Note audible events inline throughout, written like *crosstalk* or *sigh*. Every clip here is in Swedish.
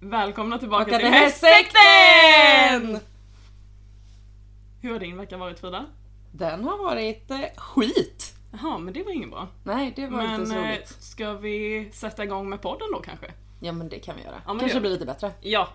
Välkomna tillbaka till Hästsekten! Hur har din vecka varit Frida? Den har varit eh, skit. Jaha, men det var inget bra. Nej, det var inte Men så eh, roligt. ska vi sätta igång med podden då kanske? Ja men det kan vi göra. men det Kanske gör blir lite bättre. Ja.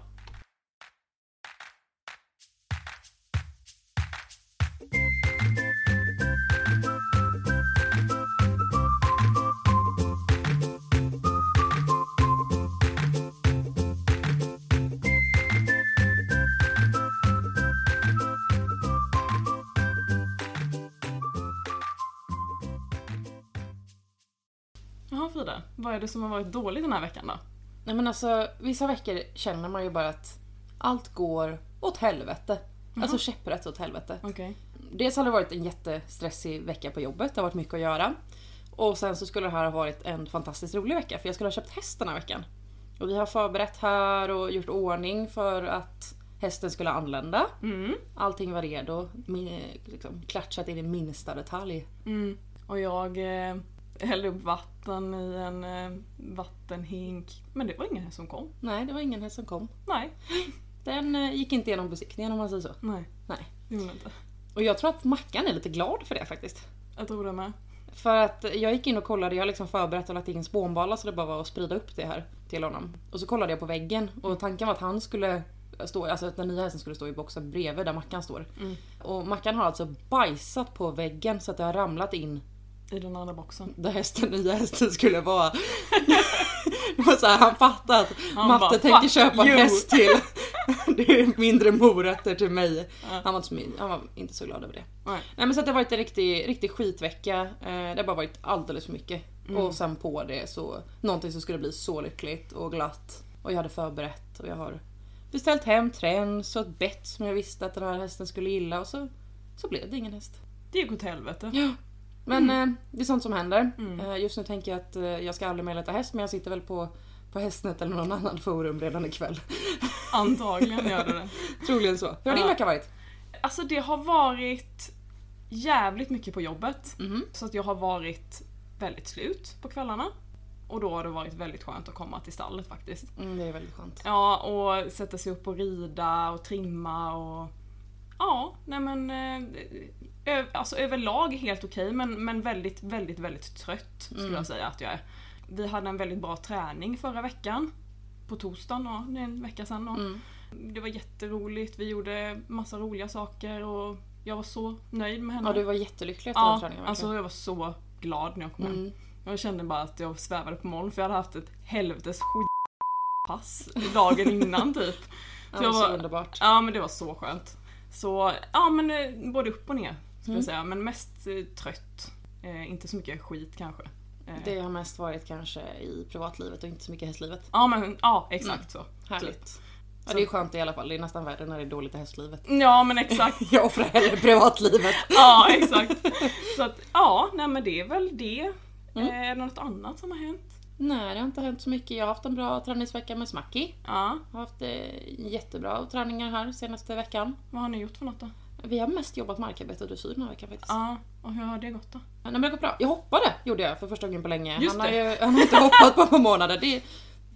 Vad är det som har varit dåligt den här veckan då? Nej men alltså vissa veckor känner man ju bara att allt går åt helvete. Alltså käpprätt åt helvete. Okej. Dels har det varit en jättestressig vecka på jobbet, det har varit mycket att göra. Och sen så skulle det här ha varit en fantastiskt rolig vecka för jag skulle ha köpt häst den här veckan. Och vi har förberett här och gjort ordning för att hästen skulle anlända. Mm. Allting var redo, min- liksom, klatschat in i minsta detalj. Mm. Och jag eh, hällde upp vatten i en eh, vattenhink. Men det var ingen som kom. Nej, det var ingen häst som kom. Nej. Den eh, gick inte igenom besiktningen om man säger så. Nej, Nej. det gjorde den inte. Och jag tror att Mackan är lite glad för det faktiskt. Jag tror det med. För att jag gick in och kollade, jag har liksom förberett och lagt in spånbalar så det bara var att sprida upp det här till honom. Och så kollade jag på väggen och tanken var att han skulle stå, alltså att den nya hästen skulle stå i boxen bredvid där Mackan står. Mm. Och Mackan har alltså bajsat på väggen så att det har ramlat in I den andra boxen. där hästen, nya hästen skulle vara. *laughs* det var så här, han fattade att Han Matte bara, tänker "Fuck köpa en you." häst till. *laughs* det är mindre morötter till mig. Ja. Han, var inte så, han var inte så glad över det. Nej. Nej men så det har varit en riktig, riktig skitvecka. Eh, det har bara varit alldeles för mycket. Mm. Och sen på det så någonting som skulle bli så lyckligt och glatt. Och jag hade förberett och jag har beställt hem träns och ett bett som jag visste att den här hästen skulle gilla och så, så blev det ingen häst. Det gick åt helvete. Ja. Men eh, det är sånt som händer. Mm. Eh, just nu tänker jag att eh, jag ska aldrig mer leta häst men jag sitter väl på, på Hästnet eller någon annan forum redan ikväll. *laughs* Antagligen gör det det. Troligen så. Hur har din Ja. vecka varit? Alltså det har varit jävligt mycket på jobbet. Mhm. Så att jag har varit väldigt slut på kvällarna. Och då har det varit väldigt skönt att komma till stallet faktiskt. Mm, det är väldigt skönt. Ja, och sätta sig upp och rida och trimma och... Ja, nej men... alltså överlag helt okej men, men väldigt, väldigt, väldigt trött skulle Mm. jag säga att jag är. Vi hade en väldigt bra träning förra veckan. På torsdagen, ja, det är en vecka sedan. Och Mm. Det var jätteroligt, vi gjorde massa roliga saker och jag var så nöjd med henne. Ja, du var jättelycklig efter den ja, träningen. alltså verkligen. jag var så glad när jag kom hem. Mm. Jag kände bara att jag svävade på moln för jag hade haft ett helvetes skitpass dagen innan typ. *laughs* Ja, Så jag så var- underbart. Ja men det var så skönt. Så ja men eh, både upp och ner skulle Mm. jag säga. Men mest eh, trött. Eh, inte så mycket skit kanske. Eh, Det har mest varit kanske i privatlivet och inte så mycket i hästlivet. Ja men ja exakt så. Härligt. Ja, det är skönt i alla fall. Det är nästan värre när det är dåligt i hästlivet. Ja men exakt. *laughs* Jag offrar hellre privatlivet. *laughs* Ja exakt. Så att ja, nej men det är väl det. Mm. Är det något annat som har hänt? Nej, det har inte hänt så mycket. Jag har haft en bra träningsvecka med Smacky. Ja, Jag har haft eh, jättebra träningar här senaste veckan. vad har ni gjort för något då? Vi har mest jobbat markarbete och dressyr den här veckan faktiskt. Ja, och hur har det gått då? Nej, men det går bra. Jag hoppade gjorde jag för första gången på länge. Just han, har det. ju, han har inte hoppat på ett par månader. Det,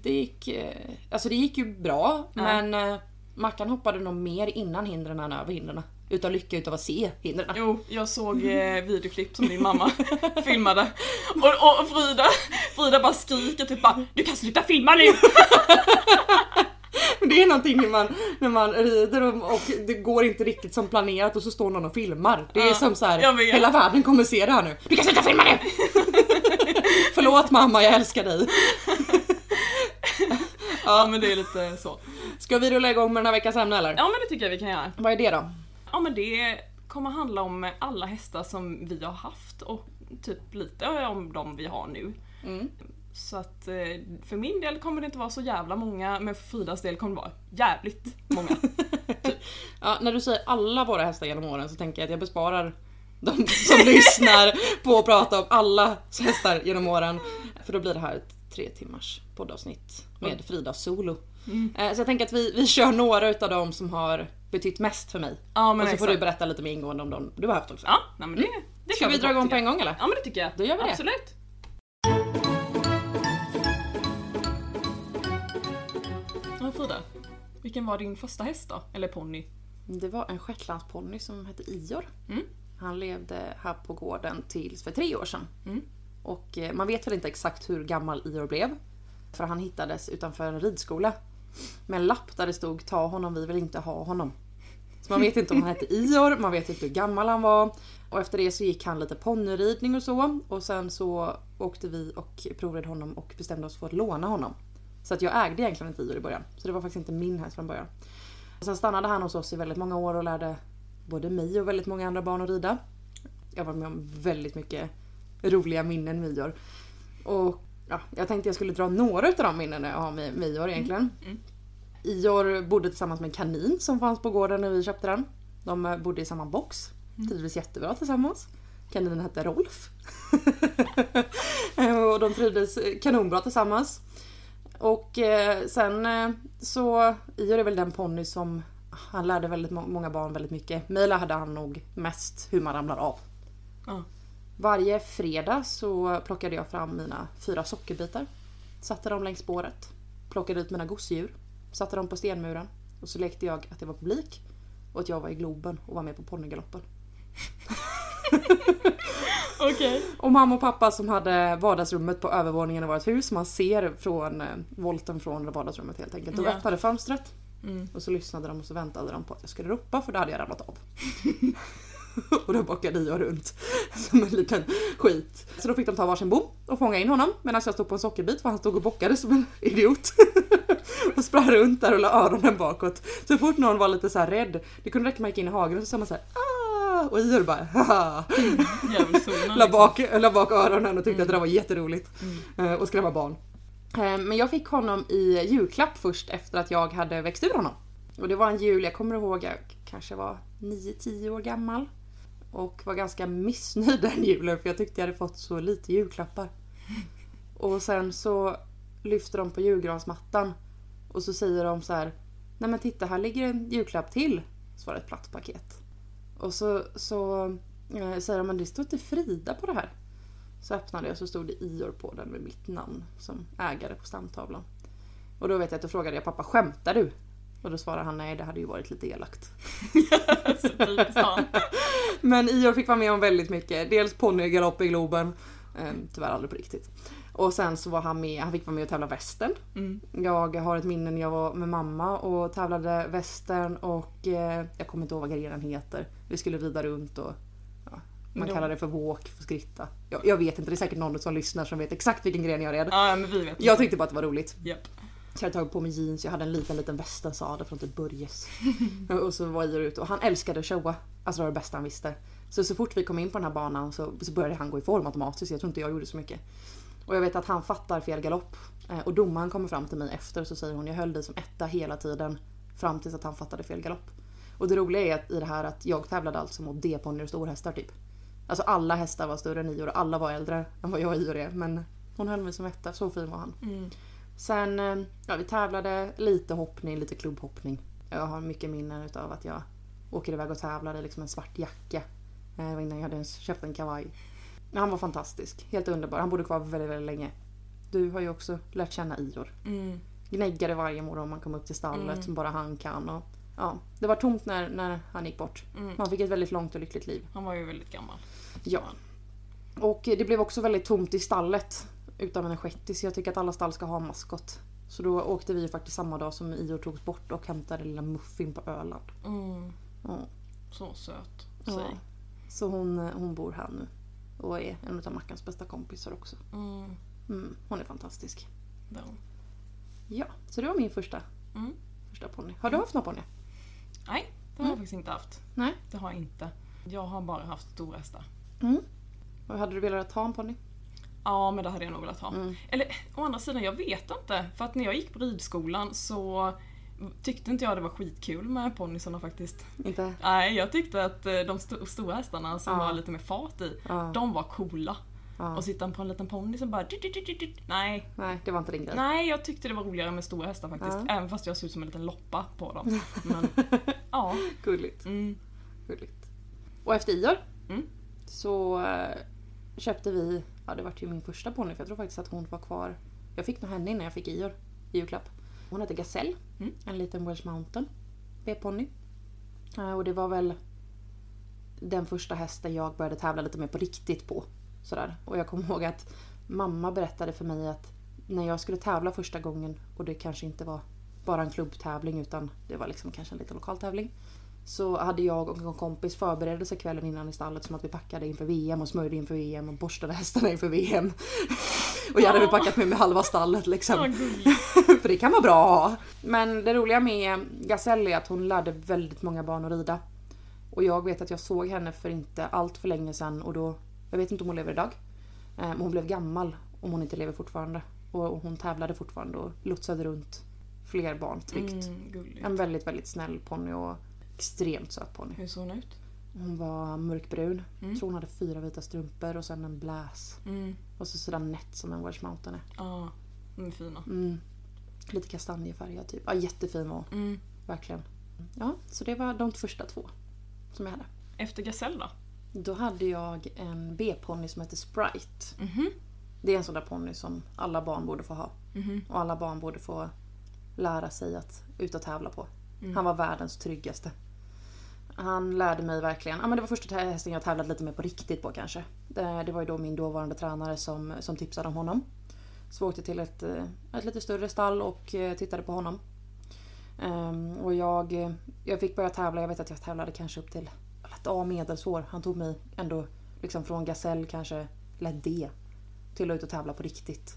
det, gick, eh, alltså det gick ju bra Ja. men eh, Mackan hoppade nog mer innan hindren än över hindren. Utav lycka utav att se hindren. Jo, jag såg eh, *laughs* videoklipp som din mamma *laughs* filmade. Och, och Frida, Frida bara skriker typ bara Du kan sluta filma nu! *laughs* *laughs* Det är någonting när man, när man rider och, och det går inte riktigt som planerat och så står någon och filmar. Det är Ja, som så här, hela världen kommer se det här nu. Du kan sluta filma nu! *laughs* Förlåt mamma, jag älskar dig. *laughs* Ja men det är lite så. Ska vi rulla igång med den här veckans ämne eller? Ja men det tycker jag vi kan göra. Vad är det då? Ja men det kommer handla om alla hästar som vi har haft och typ lite om de vi har nu. Mm. Så att eh, för min del kommer det inte vara så jävla många men för Fridas del kommer det vara jävligt många. *laughs* Ja, när du säger alla våra hästar genom åren så tänker jag att jag besparar de *laughs* som lyssnar på att prata om alla hästar genom åren. För då blir det här ett tre timmars poddavsnitt med Frida solo. Mm. Eh, Så jag tänker att vi, vi kör några utav dem som har betytt mest för mig. Ja men och så får exakt. du berätta lite mer ingående om dem du har haft också. Ja, nej, men det, det Ska vi dra igång på en gång eller? Ja men det tycker jag. Då gör vi det. Absolut. Frida, vilken var din första häst då? Eller ponny? Det var en shetlandsponny som hette Ior. Mm. Han levde här på gården tills för tre år sedan. Mm. Och eh, man vet väl inte exakt hur gammal Ior blev. För han hittades utanför en ridskola. Med en lapp där det stod ta honom, vi vill inte ha honom. Så man vet inte om han hette Ior, man vet inte hur gammal han var. Och efter det så gick han lite ponnyridning och så. Och sen så åkte vi och provred honom och bestämde oss för att låna honom. Så att jag ägde egentligen inte Ior i början. Så det var faktiskt inte min häst från början. Och sen stannade han hos oss i väldigt många år och lärde både mig och väldigt många andra barn att rida. Jag var med om väldigt mycket roliga minnen med Ior. Och ja, jag tänkte jag skulle dra några av de minnen jag har med, Ior egentligen. Mm. Ior bodde tillsammans med en kanin som fanns på gården när vi köpte den. De eh, bodde i samma box. Trivdes jättebra tillsammans. Kaninen hette Rolf. *laughs* Eh, och de trivdes kanonbra tillsammans. Och eh, sen eh, så, Ior är väl den ponny som han lärde väldigt må- många barn väldigt mycket. Mig lärde han nog mest hur man ramlar av. Ja. Varje fredag så plockade jag fram mina fyra sockerbitar. Satte dem längs spåret. Plockade ut mina gosedjur. Satte dem på stenmuren. Och så lekte jag att jag var publik. Och att jag var i Globen och var med på ponnygaloppen. *laughs* *laughs* Okej. Och mamma och pappa som hade vardagsrummet på övervåningen i vårt hus. Man ser från eh, volten från vardagsrummet helt enkelt. De Ja. öppnade fönstret. Mm. Och så lyssnade de och så väntade de på att jag skulle ropa för då hade jag ramlat av. *laughs* och då bockade jag runt som en liten skit. Så då fick de ta varsin bom och fånga in honom medan jag stod på en sockerbit för han stod och bockade som en idiot. *laughs* och sprang runt där och la öronen bakåt. Så fort någon var lite så här rädd, det kunde räcka med att man gick in i hagen och så sa man så här Och Ior bara haha. Djävulszonen La liksom. bak, la bak öronen och tyckte att det där var jätteroligt. Mm. eh, Och skrämma barn. Eh, Men jag fick honom i julklapp först efter att jag hade växt ur honom. Och det var en jul, jag kommer ihåg, jag kanske var 9-10 år gammal. Och var ganska missnöjd den julen för jag tyckte jag hade fått så lite julklappar. Och sen så lyfter de på julgransmattan. Och så säger de så här. Nej men titta här ligger en julklapp till. Så var det ett platt paket. Och så, så eh, säger de men det står inte Frida på det här. Så öppnade jag och så stod det Ior på den med mitt namn som ägare på stamtavlan. Och då vet jag att då frågade jag pappa skämtar du? Och då svarade han nej det hade ju varit lite elakt. *laughs* Han. *laughs* Men Ior fick vara med om väldigt mycket. Dels ponnygalopp i Globen. Eh, tyvärr aldrig på riktigt. Och sen så var han med, han fick vara med och tävla västern. Mm. Jag har ett minne när jag var med mamma och tävlade västern och eh, jag kommer inte ihåg vad grejen heter. Vi skulle rida runt och ja, man Då- kallar det för walk, för skritta. Jag, jag vet inte, det är säkert någon som lyssnar som vet exakt vilken gren jag red. Ja men vi vet Jag tyckte bara att det var roligt. Japp. Så jag hade tagit på mig jeans, jag hade en liten liten västensadel från typ Börjes. *laughs* och så var jag ute och han älskade att showa. Alltså det var det bästa han visste. Så så fort vi kom in på den här banan så, så började han gå i form automatiskt. Jag tror inte jag gjorde så mycket. Och jag vet att han fattar fel galopp. Eh, Och domaren kommer fram till mig efter och så säger hon jag höll dig som etta hela tiden. Fram tills att han fattade fel galopp. Och det roliga är att i det här att jag tävlade alltså mot D-ponnyer och storhästar typ. Alltså alla hästar var större än Ior och alla var äldre än vad jag och Ior är. Men hon höll mig som etta, så fin var han. Mm. Sen, eh, ja vi tävlade lite hoppning, lite klubbhoppning. Jag har mycket minnen utav att jag åker iväg och tävlar i liksom en svart jacka. Eh, Det var innan jag hade ens köpt en kavaj. Han var fantastisk, helt underbar. Han bodde kvar väldigt, väldigt länge. Du har ju också lärt känna Ior. Mm. Gnäggade varje morgon man kom upp till stallet Mm. som bara han kan. Och, ja, det var tomt när, när han gick bort. Mm. Man fick ett väldigt långt och lyckligt liv. Han var ju väldigt gammal. Ja. Och det blev också väldigt tomt i stallet utan en shettis. Jag tycker att alla stall ska ha en maskot. Så då åkte vi faktiskt samma dag som Ior togs bort och hämtade lilla Muffin på Öland. Mm. Ja. Så söt. Ja. Så hon, hon bor här nu. Och är en av Mackans bästa kompisar också. Mm. Mm, hon är fantastisk. Då. Ja, så det var min första, Mm. första ponny. Har du haft någon ponny? Nej, det har jag faktiskt inte haft. Nej. Det har jag inte. Jag har bara haft storhästar. Mm. Och hade du velat ha en ponny? Ja, men det hade jag nog velat ha. Mm. Eller å andra sidan, jag vet inte. För att när jag gick på ridskolan så tyckte inte jag det var skitkul med ponnysarna faktiskt. Inte? Nej, jag tyckte att eh, de sto- stora hästarna som Ja. var lite mer fart i, Ja. de var coola. Ja. Och sitta på en liten ponny som bara... Nej, Nej, det var inte din grej. nej, jag tyckte det var roligare med stora hästar faktiskt. Ja. Även fast jag såg ut som en liten loppa på dem. *laughs* Men, ja. Gulligt. Mm, Gulligt. Och efter Ior Mm. så eh, köpte vi, ja det var ju min första ponny för jag tror faktiskt att hon var kvar. Jag fick nog henne innan jag fick Ior i julklapp. Hon hette Gazelle. Mm. En liten Welsh Mountain B-ponny. Eh, Och det var väl den första hästen jag började tävla lite mer på riktigt på. Sådär. Och jag kommer ihåg att mamma berättade för mig att när jag skulle tävla första gången och det kanske inte var bara en klubbtävling utan det var liksom kanske en liten lokal tävling. Så hade jag och en kompis förberedelse kvällen innan i stallet som att vi packade inför VM och smörjde inför VM och borstade hästarna inför VM. *laughs* och jag hade väl packat med mig halva stallet liksom. *laughs* För det kan vara bra att ha. Men det roliga med Gazelle är att hon lärde väldigt många barn att rida. Och jag vet att jag såg henne för inte allt för länge sedan och då, jag vet inte om hon lever idag. Eh, Men hon blev gammal om hon inte lever fortfarande. Och hon tävlade fortfarande och lotsade runt fler barn tryggt. Mm. En väldigt, väldigt snäll ponny och extremt söt ponny. Hur såg hon ut? Hon var mörkbrun. Mm. Jag tror hon hade fyra vita strumpor och sen en bläs. Mm. Och så sådär nätt som en Welsh Mountain är. Ja, de är fina. Mm. Lite kastanjefärgad typ. Ja, jättefin hon. Mm. Verkligen. Ja, så det var de första två som jag hade. Efter Gasell då? Då hade jag en B-ponny som heter Sprite. Mhm. Det är en sån där ponny som alla barn borde få ha. Mhm. Och alla barn borde få lära sig att ut och tävla på. Mm. Han var världens tryggaste. Han lärde mig verkligen, ja men det var första hästen jag tävlat lite mer på riktigt på kanske. Det, det var ju då min dåvarande tränare som, som tipsade om honom. Så åkte till ett, eh, ett lite större stall och eh, tittade på honom. Ehm, och jag, eh, jag fick börja tävla, jag vet att jag tävlade kanske upp till ett A medelsår. Han tog mig ändå liksom från gasell kanske, ett D, till att ut och tävla på riktigt.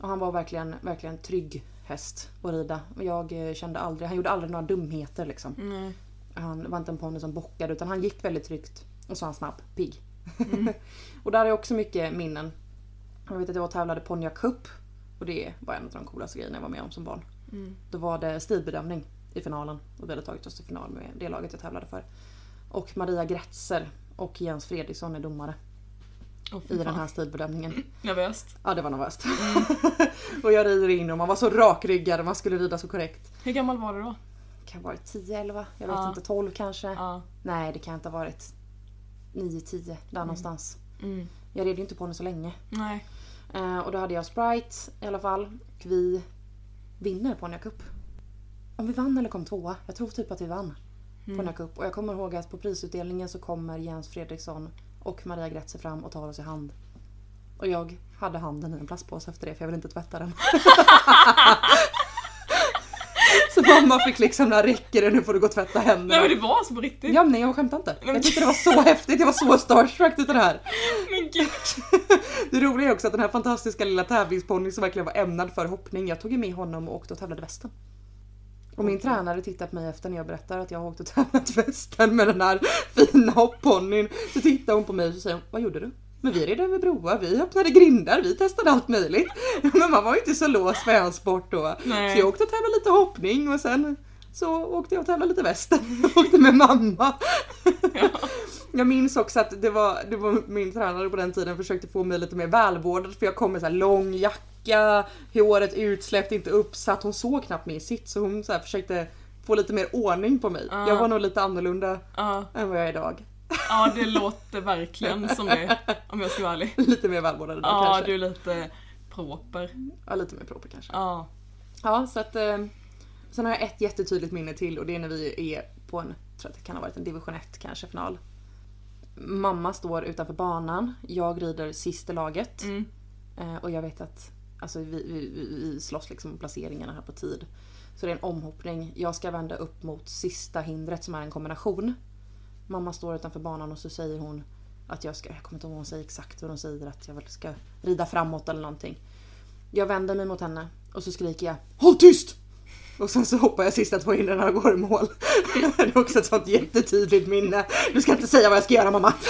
Och han var verkligen, verkligen trygg häst att rida. Och jag eh, kände aldrig, han gjorde aldrig några dumheter liksom. Nej. Han var inte en ponny som bockade utan han gick väldigt tryggt. Och så var han snabb, pigg. Mm. *laughs* och där är också mycket minnen. Jag vet att jag var och tävlade Ponja Cup. Och det var en av de coolaste grejerna jag var med om som barn. Mm. Då var det stilbedömning i finalen. Och vi hade tagit oss till final med det laget jag tävlade för. Och Maria Gretzer och Jens Fredriksson är domare Åh, i den här stilbedömningen. Nervöst. Ja, det var nervöst. *laughs* och jag rider in och man var så rakryggad och man skulle rida så korrekt. Hur gammal var du då? Kan ha varit 10, 11, jag vet inte, 12 kanske. Ja. Nej, det kan inte ha varit 9, 10, där någonstans. Mm. Jag red ju inte på henne så länge. Nej. Eh, och då hade jag Sprite i alla fall. Och vi vinner Ponja Cup. Om vi vann eller kom tvåa. Jag tror typ att vi vann Mm. Ponja Cup. Och jag kommer ihåg att på prisutdelningen så kommer Jens Fredriksson och Maria Gretzer fram och tar oss i hand. Och jag hade handen i en plastpåse efter det för jag ville inte tvätta den. *laughs* *laughs* så mamma fick liksom, när räcker det nu får du gå och tvätta händerna. Nej men det var så på riktigt. Ja, nej jag skämtar inte. Jag tyckte det var så *laughs* häftigt, jag var så starstruck utav det här. Men gud. *laughs* Det roliga är också att den här fantastiska lilla tävlingsponnyn som verkligen var ämnad för hoppning, jag tog ju med honom och åkte och tävlade västen. Och min tränare tittade på mig efter när jag berättar att jag har åkt och tävlat västen med den här fina hopponnyn. Så tittar hon på mig och säger hon, vad gjorde du? Men vi red över broar, vi öppnade grindar, vi testade allt möjligt. *laughs* Men man var ju inte så låst med en sport då. Nej. Så jag åkte och tävlade lite hoppning och sen så åkte jag och tävlade lite västen. *laughs* åkte med mamma. Ja. Jag minns också att det var, det var min tränare på den tiden försökte få mig lite mer välvårdad för jag kom med så lång jacka, håret utsläppt, inte uppsatt. Hon såg knappt min sitt så hon så försökte få lite mer ordning på mig. Ja. Jag var nog lite annorlunda Ja. än vad jag är idag. Ja, det låter verkligen som det. Om jag ska vara ärlig. Lite mer välvårdad idag Ja, kanske. du är lite proper. Ja, lite mer proper kanske. Ja. Ja, så att... Eh, sen har jag ett jättetydligt minne till och det är när vi är på en, tror att det kan ha varit en division 1 kanske final. Mamma står utanför banan, jag rider sist i laget. Mm. Eh, och jag vet att alltså, vi, vi, vi- vi slåss liksom om placeringarna här på tid. Så det är en omhoppning. Jag ska vända upp mot sista hindret som är en kombination. Mamma står utanför banan och så säger hon att jag ska, jag kommer inte ihåg vad hon säger exakt hur hon säger att jag ska rida framåt eller någonting. Jag vänder mig mot henne och så skriker jag HÅLL TYST! Och sen så hoppar jag sista två hindren och går i mål. *laughs* Det är också ett sånt jättetydligt minne. Du ska inte säga vad jag ska göra mamma. *laughs*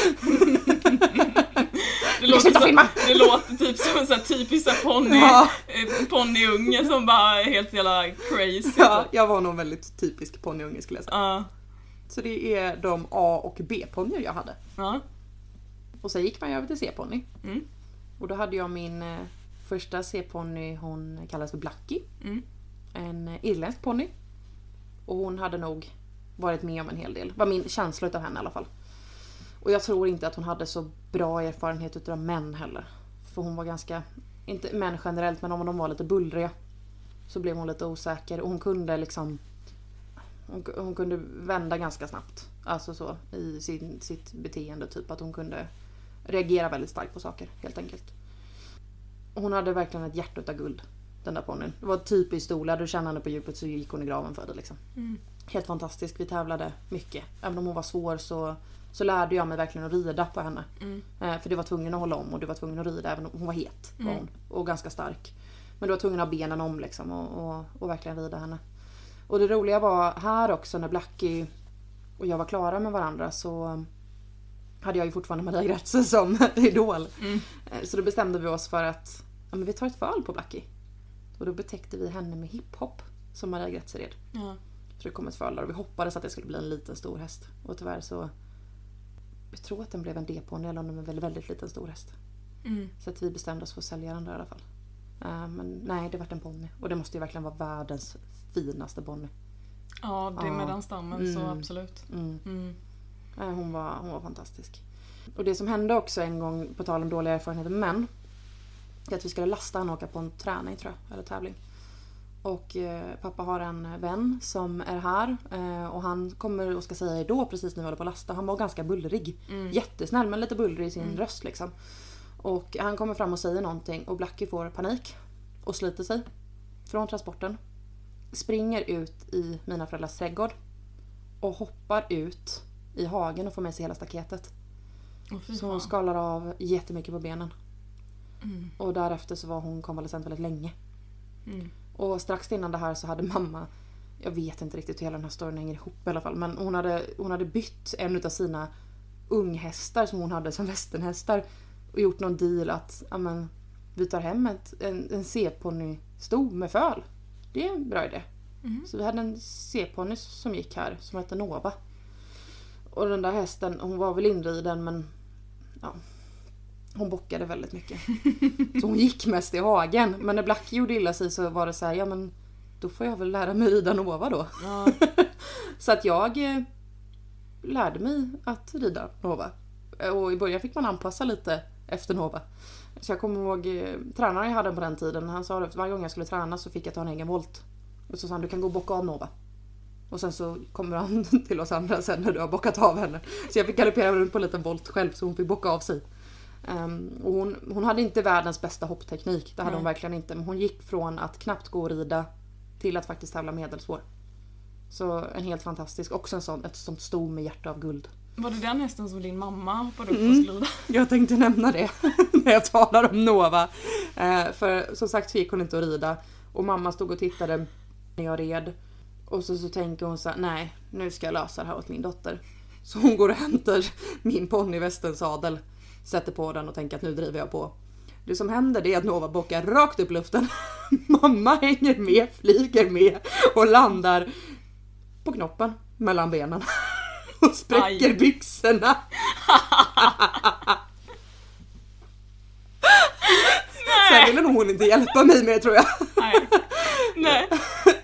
Det låter, filma. det låter typ som en sån här typisk ponny, Ja. eh, ponnyunge som bara är helt jävla crazy. Ja, jag var nog väldigt typisk ponnyunge skulle jag säga. Ja. Så det är de A och B-ponnyer jag hade. Ja. Och sen gick man ju över till C-ponny. Mm. Och då hade jag min eh, första C-ponny, hon kallas för Blackie. Mm. En eh, irländsk ponny. Och hon hade nog varit med om en hel del. var min känsla utav henne i alla fall. Och jag tror inte att hon hade så bra erfarenhet utav män heller. För hon var ganska, inte män generellt, men om de var lite bullriga. så blev hon lite osäker och hon kunde liksom hon, hon kunde vända ganska snabbt. Alltså så i sin, sitt beteende typ att hon kunde reagera väldigt starkt på saker helt enkelt. Hon hade verkligen ett hjärta utav guld. Den där ponnyn. Det var typiskt Ola, du kände henne på djupet så gick hon i graven för det liksom. Mm. Helt fantastisk, vi tävlade mycket. Även om hon var svår så, så lärde jag mig verkligen att rida på henne. Mm. Eh, för du var tvungen att hålla om och du var tvungen att rida även om hon var het. Var Mm. hon, och ganska stark. Men du var tvungen att ha benen om liksom och, och, och verkligen rida henne. Och det roliga var här också när Blackie och jag var klara med varandra så hade jag ju fortfarande Maria Gretze *laughs* som idol. Mm. Eh, Så då bestämde vi oss för att ja, men vi tar ett föl på Blackie. Och då betäckte vi henne med hiphop som Maria Gretze red. Ja. Så det kom ett föl där och vi hoppades att det skulle bli en liten stor häst. Och tyvärr så... Jag tror att den blev en D-ponny eller om den var en väldigt, väldigt liten stor häst. Mm. Så att vi bestämde oss för att sälja den där i alla fall. Eh, Men nej, det vart en ponny. Och det måste ju verkligen vara världens finaste ponny. ja, det med Ja. den stammen så Mm. absolut. Mm. Mm. Hon, var, hon var fantastisk. Och det som hände också en gång, på tal om dåliga erfarenheter med män. är att vi skulle lasta henne och åka på en träning tror jag, eller tävling. Och eh, pappa har en vän som är här eh, och han kommer och ska säga hejdå precis när vi håller på att lasta. Han var ganska bullrig. Mm. Jättesnäll men lite bullrig i sin Mm. röst liksom. Och han kommer fram och säger någonting och Blackie får panik. Och sliter sig från transporten. Springer ut i mina föräldrars trädgård. Och hoppar ut i hagen och får med sig hela staketet. Fy Så hon skalar av jättemycket på benen. Mm. Och därefter så var hon konvalescent väldigt länge. Mm. Och strax innan det här så hade mamma, jag vet inte riktigt hur hela den här storyn hänger ihop i alla fall, men hon hade, hon hade bytt en av sina unghästar som hon hade som västernhästar och gjort någon deal att ja, men, vi tar hem ett, en, en C-ponny-sto med föl. Det är en bra idé. Mhm. Så vi hade en C-ponny som gick här som hette Nova. Och den där hästen, hon var väl inriden men ja, hon bockade väldigt mycket. *laughs* Så hon gick mest i hagen. Men när Blackie gjorde illa sig så var det så här, ja men då får jag väl lära mig rida Nova då. Ja. *laughs* Så att jag eh, lärde mig att rida Nova. Och i början fick man anpassa lite efter Nova. Så jag kommer ihåg eh, tränaren jag hade på den tiden, han sa att varje gång jag skulle träna så fick jag ta en egen volt. Och så sa han du kan gå och bocka av Nova. Och sen så kommer han *laughs* till oss andra sen när du har bockat av henne. Så jag fick galoppera runt på en liten volt själv så hon fick bocka av sig. Ehm, och hon, hon hade inte världens bästa hoppteknik, det hade hon Nej. verkligen inte. Men hon gick från att knappt gå och rida till att faktiskt tävla medelsvår. Så en helt fantastisk, också en sån, ett sånt sto med hjärta av guld. Var det den hästen som din mamma hoppade upp Mm. och skulle rida? Jag tänkte nämna det *laughs* när jag talar om Nova. Eh, för som sagt så gick hon inte att rida. Och mamma stod och tittade när jag red. Och så, så tänker hon så här, nej nu ska jag lösa det här åt min dotter. Så hon går och hämtar min ponnyvästensadel. Sätter på den och tänker att nu driver jag på. Det som händer det är att Nova bockar rakt upp luften. *laughs* Mamma hänger med, flyger med och landar på knoppen mellan benen. Och spräcker Aj. byxorna. Sen ville nog hon inte hjälpa mig med tror jag. Nej. Nej.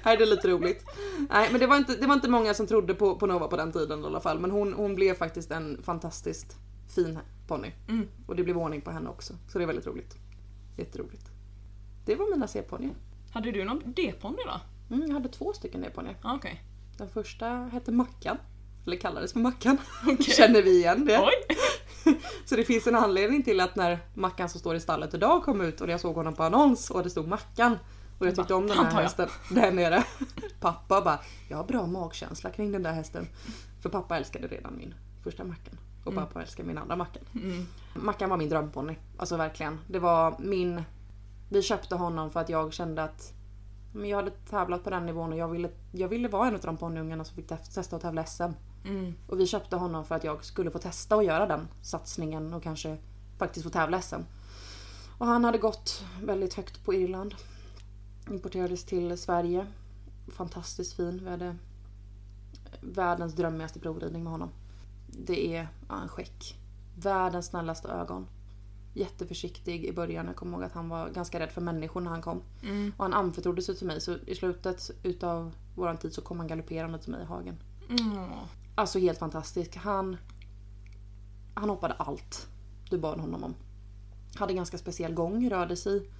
Nej, det är lite roligt. Nej, men det var inte, det var inte många som trodde på, på Nova på den tiden i alla fall. Men hon, hon blev faktiskt en fantastiskt fin ponny. Mm. Och det blev ordning på henne också. Så det är väldigt roligt. Jätteroligt. Det var mina C-ponnyer. Hade du någon D-ponny då? Mm, jag hade två stycken D-ponnyer. Ah, Okej. Den första hette Mackan. Eller kallades för Mackan. *laughs* Okej. Känner vi igen det? Oj! *laughs* Så det finns en anledning till att när Mackan som står i stallet idag kom ut och jag såg honom på annons och det stod Mackan och jag tyckte om den här hästen *laughs* där nere. Pappa bara, jag har bra magkänsla kring den där hästen. För pappa älskade redan min första Mackan. Och Mm. pappa älskar min andra Mackan. Mm. Mackan var min drömponny. Alltså verkligen. Det var min... Vi köpte honom för att jag kände att men jag hade tävlat på den nivån och jag ville, jag ville vara en av de ponnyungarna som fick te- testa att tävla SM. Mm. Och vi köpte honom för att jag skulle få testa att göra den satsningen och kanske faktiskt få tävla SM. Och han hade gått väldigt högt på Irland. Importerades till Sverige. Fantastiskt fin. Vi hade världens drömmigaste provridning med honom. Det är ja, en skäck. Världens snällaste ögon. Jätteförsiktig i början. Jag kommer ihåg att han var ganska rädd för människor när han kom. Mm. Och han anförtrodde sig till mig så i slutet utav våran tid så kom han galopperande till mig i hagen. Mm. Alltså helt fantastisk. Han, han hoppade allt du bad honom om. Hade ganska speciell gång, rörde sig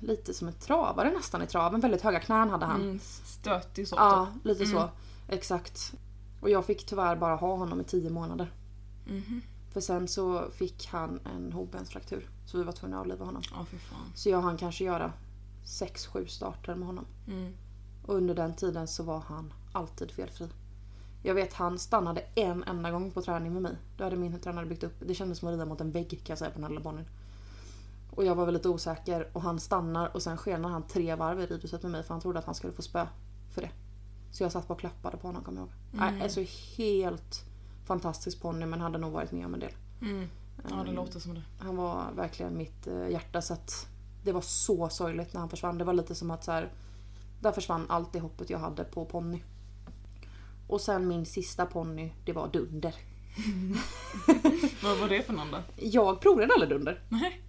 lite som en travare nästan i traven. Väldigt höga knän hade han. Mm, stötig så. Ja, typ. lite så. Exakt. Och jag fick tyvärr bara ha honom i tio månader. Mhm. För sen så fick han en hovbensfraktur. Så vi var tvungna att avliva honom. Fan. Så jag hann kanske göra 6-7 starter med honom. Mm. Och under den tiden så var han alltid felfri. Jag vet han stannade en enda gång på träning med mig. Då hade min tränare byggt upp. Det kändes som att rida mot en vägg kan jag säga på den här lilla banan. Och jag var väl lite osäker och han stannar och sen skenar han tre varv i ridhuset med mig för han trodde att han skulle få spö för det. Så jag satt bara och klappade på honom kommer jag ihåg. Mm. Alltså helt fantastisk ponny men hade nog varit med om en del. Mm. Ja, det Mm. låter som det. Han var verkligen mitt eh, hjärta så att det var så sorgligt när han försvann. Det var lite som att så här, där försvann allt det hoppet jag hade på ponny. Och sen min sista ponny, det var Dunder. *laughs* Vad var det för någon då? Jag provade aldrig Dunder. Nej.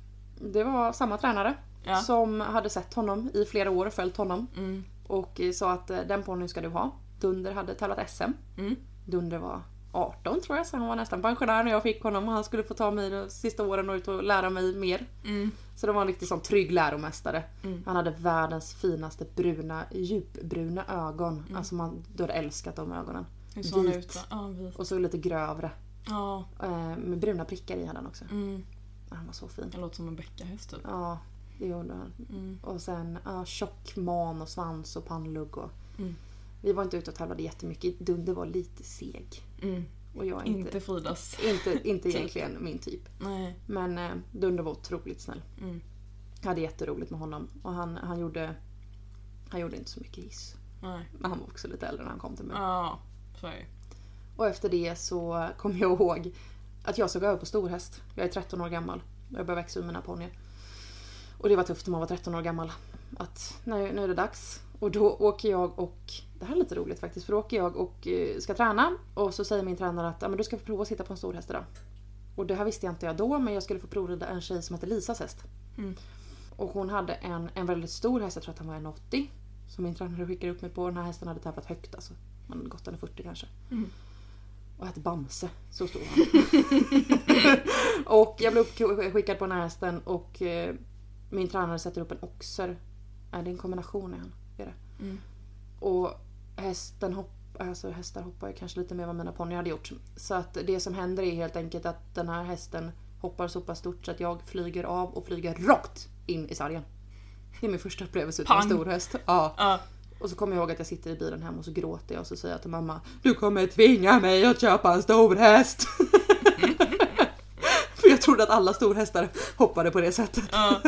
Det var samma tränare Ja. som hade sett honom i flera år, följt honom Mm. och sa att eh, den ponnyn ska du ha. Dunder hade tävlat SM. Mm. Dunder var 18 tror jag, så han var nästan pensionär när jag fick honom och han skulle få ta mig de sista åren och ut och lära mig mer. Mm. Så det var en riktigt sån trygg läromästare. Mm. Han hade världens finaste bruna, djupbruna ögon. Mm. Alltså man, du hade älskat de ögonen. Hur såg han Vit. ut? Ja, vit. Och så lite grövre. Ja. Eh, med bruna prickar i hade han också. Mm. Han var så fin. Det låter som en bäckahäst typ. Ja, det gjorde han. Mm. Och sen ja, tjock man och svans och pannlugg. Och... Vi var inte ute och tävlade jättemycket. Dunder var lite seg. Mm. Och jag inte, Inte Fridas. inte, inte *laughs* egentligen min typ. Nej. Men eh, Dunder var otroligt snäll. Mm. Jag hade jätteroligt med honom. Och han, han, gjorde, han gjorde inte så mycket hiss. Nej. Men han var också lite äldre när han kom till mig. Ja, så. Och efter det så kom jag ihåg att jag såg över på storhäst. Jag är 13 år gammal. och Jag börjar växa ur mina ponnyer. Och det var tufft när man var 13 år gammal. Att nu, nu är det dags. Och då åker jag och, det här är lite roligt faktiskt, för då åker jag och eh, ska träna. Och så säger min tränare att ja, men du ska få prova att sitta på en storhäst idag. Och det här visste jag inte jag då, men jag skulle få provrida en tjej som heter Lisas häst. Mm. Och hon hade en, en väldigt stor häst, jag tror att han var en 80 Som min tränare skickade upp mig på. Den här hästen hade tävlat högt alltså. Man hade gått den 40 kanske. Mm. Och hette Bamse. Så stor han. *laughs* och jag blev uppskickad på den här hästen och eh, min tränare sätter upp en oxer. Nej, det är en kombination är han. Är det. Mm. Och hästen hopp, alltså hästar hoppar ju kanske lite mer än vad mina ponnyer hade gjort. Så att det som händer är helt enkelt att den här hästen hoppar så pass stort så att jag flyger av och flyger rakt in i sargen. Det är min första upplevelse utav en stor häst. Ja. Ja. Och så kommer jag ihåg att jag sitter i bilen hem och så gråter jag och så säger jag till mamma Du kommer tvinga mig att köpa en stor häst. *laughs* För jag trodde att alla storhästar hoppade på det sättet. Ja.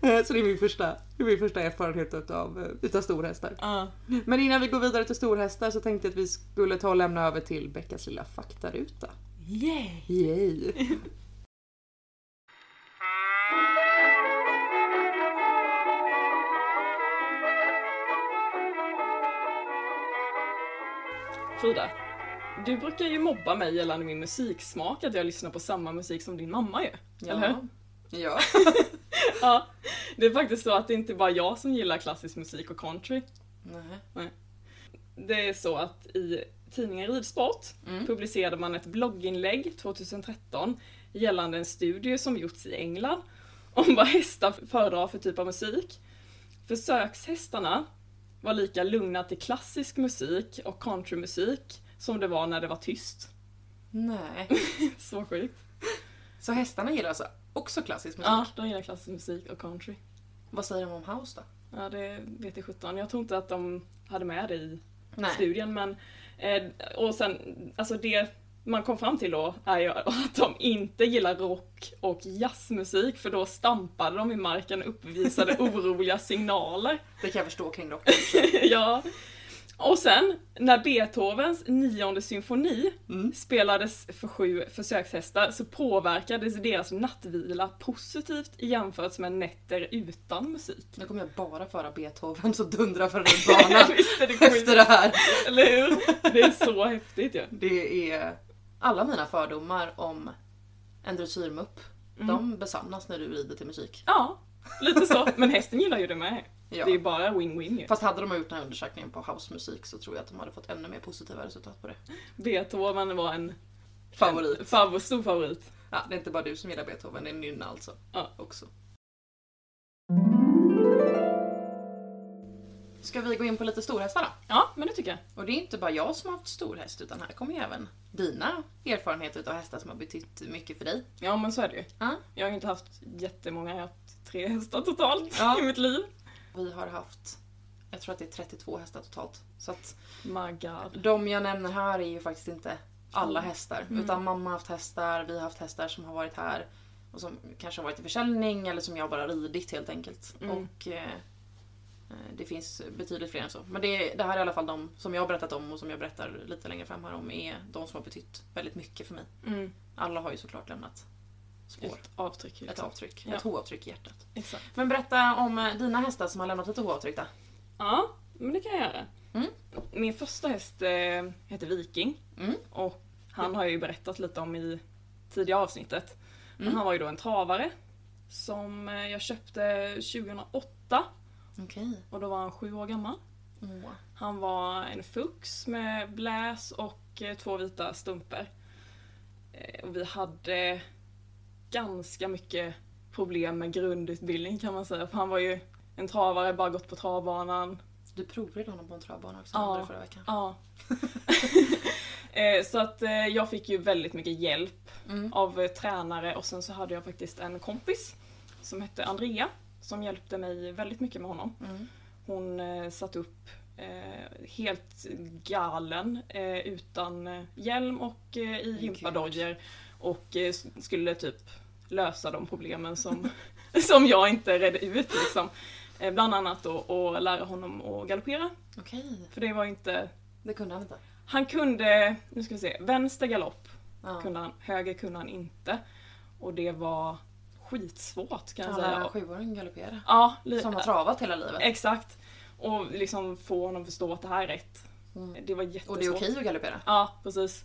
Så det är min första, det är min första erfarenhet utav, utav storhästar. Ja. Men innan vi går vidare till storhästar så tänkte jag att vi skulle ta och lämna över till Beckas lilla faktaruta. Yay! Yay! Frida, du brukar ju mobba mig gällande min musiksmak, att jag lyssnar på samma musik som din mamma gör. Eller hur? Ja. *laughs* Ja. Det är faktiskt så att det inte bara jag som gillar klassisk musik och country. Nej. Det är så att i tidningen Ridsport Mm. publicerade man ett blogginlägg 2013 gällande en studie som gjorts i England om vad hästar föredrar för typ av musik. Försökshästarna var lika lugna till klassisk musik och countrymusik som det var när det var tyst. Nej. *laughs* Så sjukt. Så hästarna gillar alltså också klassisk musik? Ja, de gillar klassisk musik och country. Vad säger de om house då? Ja, det vet jag sjutton. Jag tror inte att de hade med det i Nej. studien men eh, och sen, alltså det man kom fram till då är ju att de inte gillar rock och jazzmusik för då stampade de i marken och uppvisade *laughs* oroliga signaler. Det kan jag förstå kring rock. *laughs* ja. Och sen, när Beethovens nionde symfoni Mm. spelades för sju försökshästar så påverkades deras nattvila positivt i jämförelse med nätter utan musik. Nu kommer jag bara föra Beethoven så dundrar för *laughs* en bana efter det här. *laughs* Eller hur? Det är så häftigt ju. Ja. Det är alla mina fördomar om en dressyrmupp. De besannas när du rider till musik. ja, lite så. Men hästen gillar ju det med. Ja. Det är bara win-win. Fast hade de gjort den här undersökningen på housemusik så tror jag att de hade fått ännu mer positiva resultat på det. Beethoven var en Favorit. en fav stor favorit. Ja, det är inte bara du som gillar Beethoven, det är Nynna alltså. Ja. Också. Ska vi gå in på lite storhästar då? Ja, men det tycker jag. Och det är inte bara jag som har haft storhäst utan här kommer ju även dina erfarenheter av hästar som har betytt mycket för dig. Ja, men så är det ju. Ja. Jag har inte haft jättemånga, jag har haft tre hästar totalt Ja. *laughs* i mitt liv. Vi har haft, jag tror att det är 32 hästar totalt. Så att My God. de jag nämner här är ju faktiskt inte alla Mm. hästar. Utan mamma har haft hästar, vi har haft hästar som har varit här och som kanske har varit i försäljning eller som jag bara ridit helt enkelt. Mm. Och eh, det finns betydligt fler än så. Men det, det här är i alla fall de som jag har berättat om och som jag berättar lite längre fram här om är de som har betytt väldigt mycket för mig. Mm. Alla har ju såklart lämnat spår. Ett avtryck. Ett avtryck. Ja. Ett hovavtryck i hjärtat. Exakt. Men berätta om eh, dina hästar som har lämnat ett hovavtryck då. Ja, men det kan jag göra. Mm. Min första häst eh, heter Viking. Mm. Och han har jag ju berättat lite om i tidigare avsnittet. Men Mm. han var ju då en travare. Som eh, jag köpte 2008. Okej. Och då var han sju år gammal. Åh. Han var en fux med bläs och eh, två vita stumper. Eh, Och vi hade ganska mycket problem med grundutbildning kan man säga. För han var ju en travare, bara gått på travbanan. Du provade honom på en travbana också Ja. förra veckan. Ja. *laughs* Eh, Så att eh, jag fick ju väldigt mycket hjälp Mm. av eh, tränare och sen så hade jag faktiskt en kompis som hette Andrea som hjälpte mig väldigt mycket med honom. Mm. Hon satte upp eh, helt galen eh, utan hjälm och eh, i gympadojor och skulle typ lösa de problemen som, *laughs* som jag inte redde ut liksom. Eh, bland annat då att lära honom att galoppera. Okej, För det var inte... det kunde han inte. Han kunde, nu ska vi se, vänster galopp Ja. kunde han, höger kunde han inte. Och det var skitsvårt kan jag Han säga. sjuåring galoppera. Ja, Som har travat hela livet. exakt. Och liksom få honom att förstå att det här är rätt. Mm. Det var jättesvårt. Och det är okej att galoppera. Ja, precis.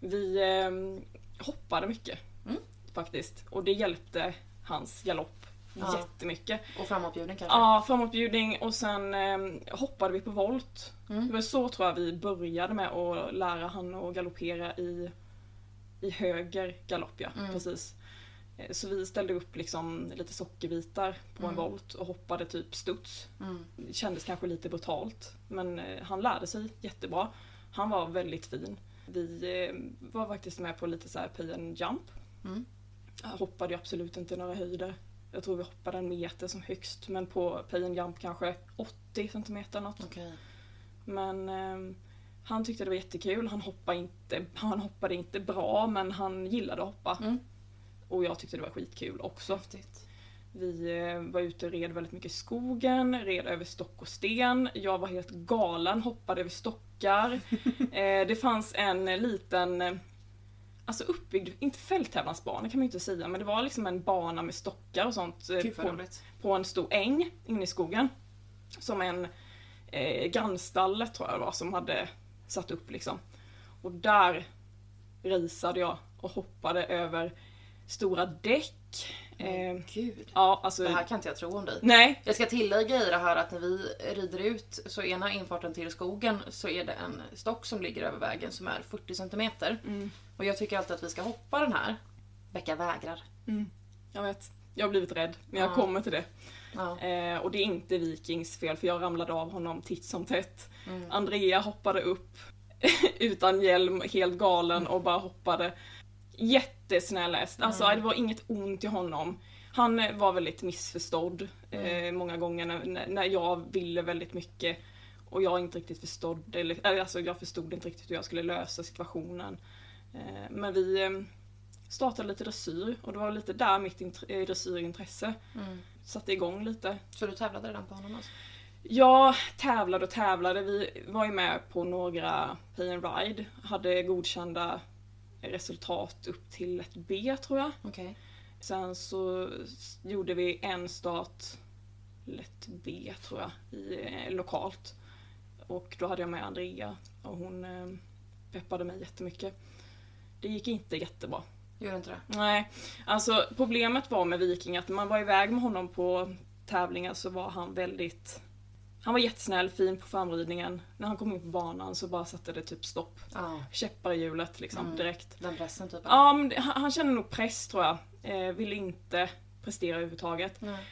Vi eh, hoppade mycket. Mm. Faktiskt. Och det hjälpte hans galopp Ja. jättemycket. Och framåtbjudning kanske. Ja, framåtbjudning och sen eh, hoppade vi på volt. Mm. Det var så tror jag vi började med att lära han att galoppera i, i höger galopp. Ja, Mm. precis. Eh, Så vi ställde upp liksom lite sockerbitar på en Mm. volt och hoppade typ studs. Mm. Det kändes kanske lite brutalt men eh, han lärde sig jättebra. Han var väldigt fin. Vi eh, var faktiskt med på lite så här pay and jump. Mm. Jag hoppade ju absolut inte några höjder. Jag tror vi hoppade en meter som högst men på pay and jump kanske 80 centimeter något. Okej. Men ehm, han tyckte det var jättekul. Han hoppade, inte, han hoppade inte bra men han gillade att hoppa. Mm. Och jag tyckte det var skitkul också. Häftigt. Vi eh, var ute och red väldigt mycket i skogen, red över stock och sten. Jag var helt galen, hoppade över stockar. *laughs* eh, det fanns en liten, eh, alltså uppbyggd, inte fälttävlansbana kan man ju inte säga, men det var liksom en bana med stockar och sånt eh, Gud på, på en stor äng inne i skogen. Som en eh, grannstallet tror jag det var som hade satt upp liksom. Och där risade jag och hoppade över stora däck. Eh, Gud. ja, alltså... Det här kan inte jag tro om dig. Nej, Jag ska tillägga i det här att när vi rider ut så ena infarten till skogen så är det en stock som ligger över vägen som är 40 centimeter. Mm. Och jag tycker alltid att vi ska hoppa den här. Becka vägrar. jag vet. Jag har blivit rädd, men jag Ja. kommer till det. Ja. Eh, och det är inte Vikings fel, för jag ramlade av honom titt som tätt. Mm. Andrea hoppade upp *laughs* utan hjälm, helt galen och bara hoppade. Jättesnäll häst. Alltså Mm. det var inget ont i honom. Han eh, var väldigt missförstådd eh, Mm. många gånger när, när jag ville väldigt mycket och jag inte riktigt förstod, eller eller, alltså jag förstod inte riktigt hur jag skulle lösa situationen. Eh, men vi eh, startade lite dressyr och det var lite där mitt eh, dressyrintresse Mm. satte igång lite. Så du tävlade redan på honom alltså? Jag tävlade och tävlade. Vi var ju med på några pay and ride. Hade godkända resultat upp till ett B tror jag. Okej. Sen så gjorde vi en start, lätt B tror jag, i, lokalt. Och då hade jag med Andrea och hon peppade mig jättemycket. Det gick inte jättebra. Gör inte det? Nej, alltså problemet var med Viking att när man var iväg med honom på tävlingar så var han väldigt han var jättesnäll, fin på framridningen. När han kom in på banan så bara satte det typ stopp. Ja. Käppar i hjulet liksom Mm. direkt. Den pressen typ? Ja, men han, han kände nog press tror jag. Eh, ville inte prestera överhuvudtaget. Nej.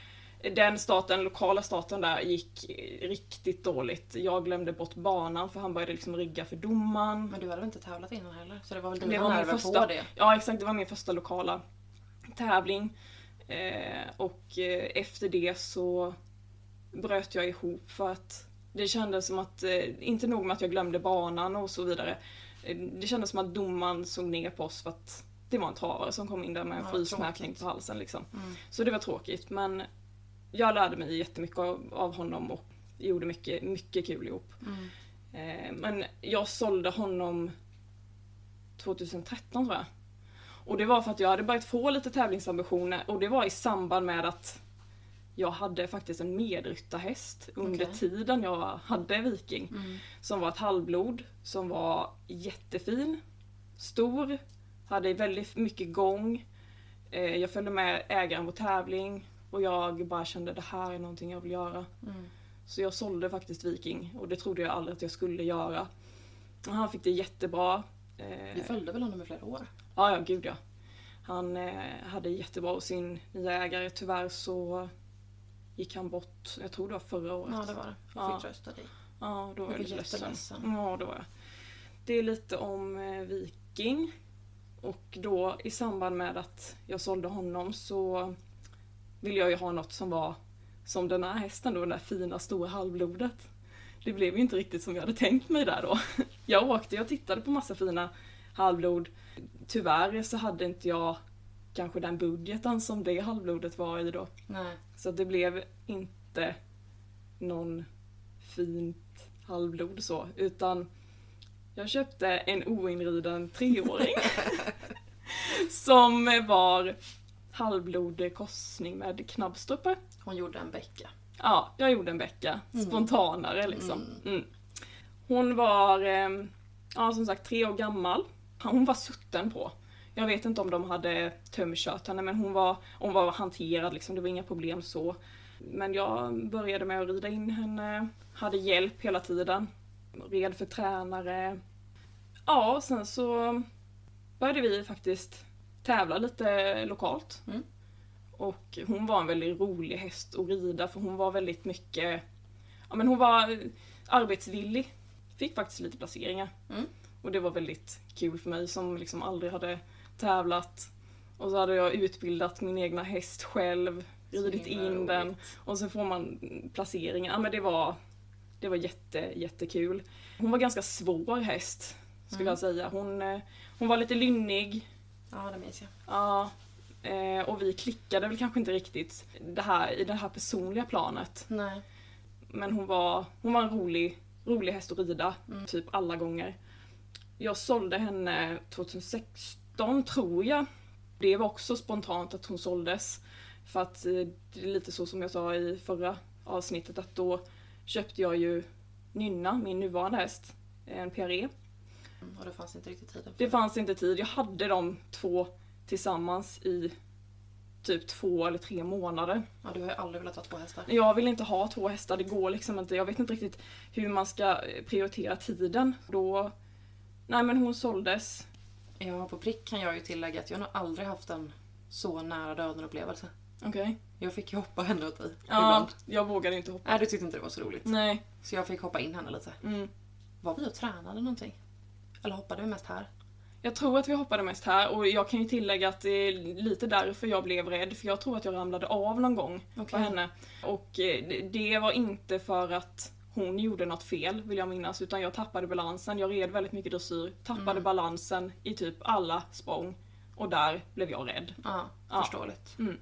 Den starten, lokala starten där gick riktigt dåligt. Jag glömde bort banan för han började liksom rigga för domaren. Men du hade väl inte tävlat innan heller? Så det var väl Det dina var min första. på det? Ja exakt, det var min första lokala tävling. Eh, och eh, efter det så bröt jag ihop för att det kändes som att, eh, inte nog med att jag glömde banan och så vidare. Eh, det kändes som att domaren såg ner på oss för att det var en travare som kom in där med en Ja, frysmärkning på halsen liksom. Mm. Så det var tråkigt men jag lärde mig jättemycket av, av honom och gjorde mycket, mycket kul ihop. Mm. Eh, men jag sålde honom 2013 tror jag. Och det var för att jag hade börjat få lite tävlingsambitioner och det var i samband med att jag hade faktiskt en medryttarhäst under Okej. tiden jag hade Viking. Mm. Som var ett halvblod, som var jättefin, stor, hade väldigt mycket gång. Eh, jag följde med ägaren på tävling och jag bara kände det här är någonting jag vill göra. Mm. Så jag sålde faktiskt Viking och det trodde jag aldrig att jag skulle göra. Och han fick det jättebra. Eh, Du följde väl honom i flera år? Ja, ja, gud ja. Han eh, hade jättebra och sin nya ägare. Tyvärr så gick han bort, jag tror det var förra året. Ja det var det. Jag Ja. fick trösta dig. Ja, då var Jag jag lite ledsen. Ja, då var jag. Det är lite om eh, Viking. Och då i samband med att jag sålde honom så ville jag ju ha något som var som den här hästen då, det där fina stora halvblodet. Det blev ju inte riktigt som jag hade tänkt mig där då. *laughs* Jag åkte och tittade på massa fina halvblod. Tyvärr så hade inte jag kanske den budgeten som det halvblodet var i då. Nej. Så det blev inte någon fint halvblod så, utan jag köpte en oinriden treåring. *laughs* *laughs* som var halvblodig korsning med knabbstrupe. Hon gjorde en bäcka. Ja, jag gjorde en bäcka. Mm. Spontanare liksom. Mm. Hon var, eh, ja som sagt, tre år gammal. Hon var sutten på. Jag vet inte om de hade tömkört henne men hon var, hon var hanterad liksom, det var inga problem så. Men jag började med att rida in henne, hade hjälp hela tiden. Red för tränare. Ja, sen så började vi faktiskt tävla lite lokalt. Mm. Och hon var en väldigt rolig häst att rida för hon var väldigt mycket, ja men hon var arbetsvillig. Fick faktiskt lite placeringar. Mm. Och det var väldigt kul för mig som liksom aldrig hade tävlat. Och så hade jag utbildat min egna häst själv, ridit in den roligt. och så får man placeringar. Ja men det var, det var jätte, jättekul. Hon var ganska svår häst, skulle Mm. jag säga. Hon, eh, hon var lite lynnig, Ja det minns jag. Ja, eh, och vi klickade väl kanske inte riktigt det här, i det här personliga planet. Nej. Men hon var, hon var en rolig, rolig häst att rida, Mm. typ alla gånger. Jag sålde henne 2016 tror jag. Det var också spontant att hon såldes. För att eh, det är lite så som jag sa i förra avsnittet att då köpte jag ju Nynna, min nuvarande häst, en PRE. Mm, Och det fanns inte riktigt för Det fanns inte tid. Jag hade de två tillsammans i typ två eller tre månader. Ja, du har ju aldrig velat ha två hästar. Jag vill inte ha två hästar, det går liksom inte. Jag vet inte riktigt hur man ska eh, prioritera tiden. Då... Nej men hon såldes. Ja, på prick kan jag ju tillägga att jag har nog aldrig haft en så nära döden upplevelse. Okej. Jag fick ju hoppa henne åt dig. Ja, Ibland. jag vågade inte hoppa. Nej, du tyckte inte det var så roligt. Nej. Så jag fick hoppa in henne lite. Mm. Var vi och tränade någonting? Eller hoppade vi mest här? Jag tror att vi hoppade mest här och jag kan ju tillägga att det är lite därför jag blev rädd. För jag tror att jag ramlade av någon gång på Okej. henne. Och eh, det- var inte för att hon gjorde något fel vill jag minnas. Utan jag tappade balansen. Jag red väldigt mycket dressyr. Tappade Mm. balansen i typ alla språng. Och där blev jag rädd. Ja, Ja. förståeligt. Mm.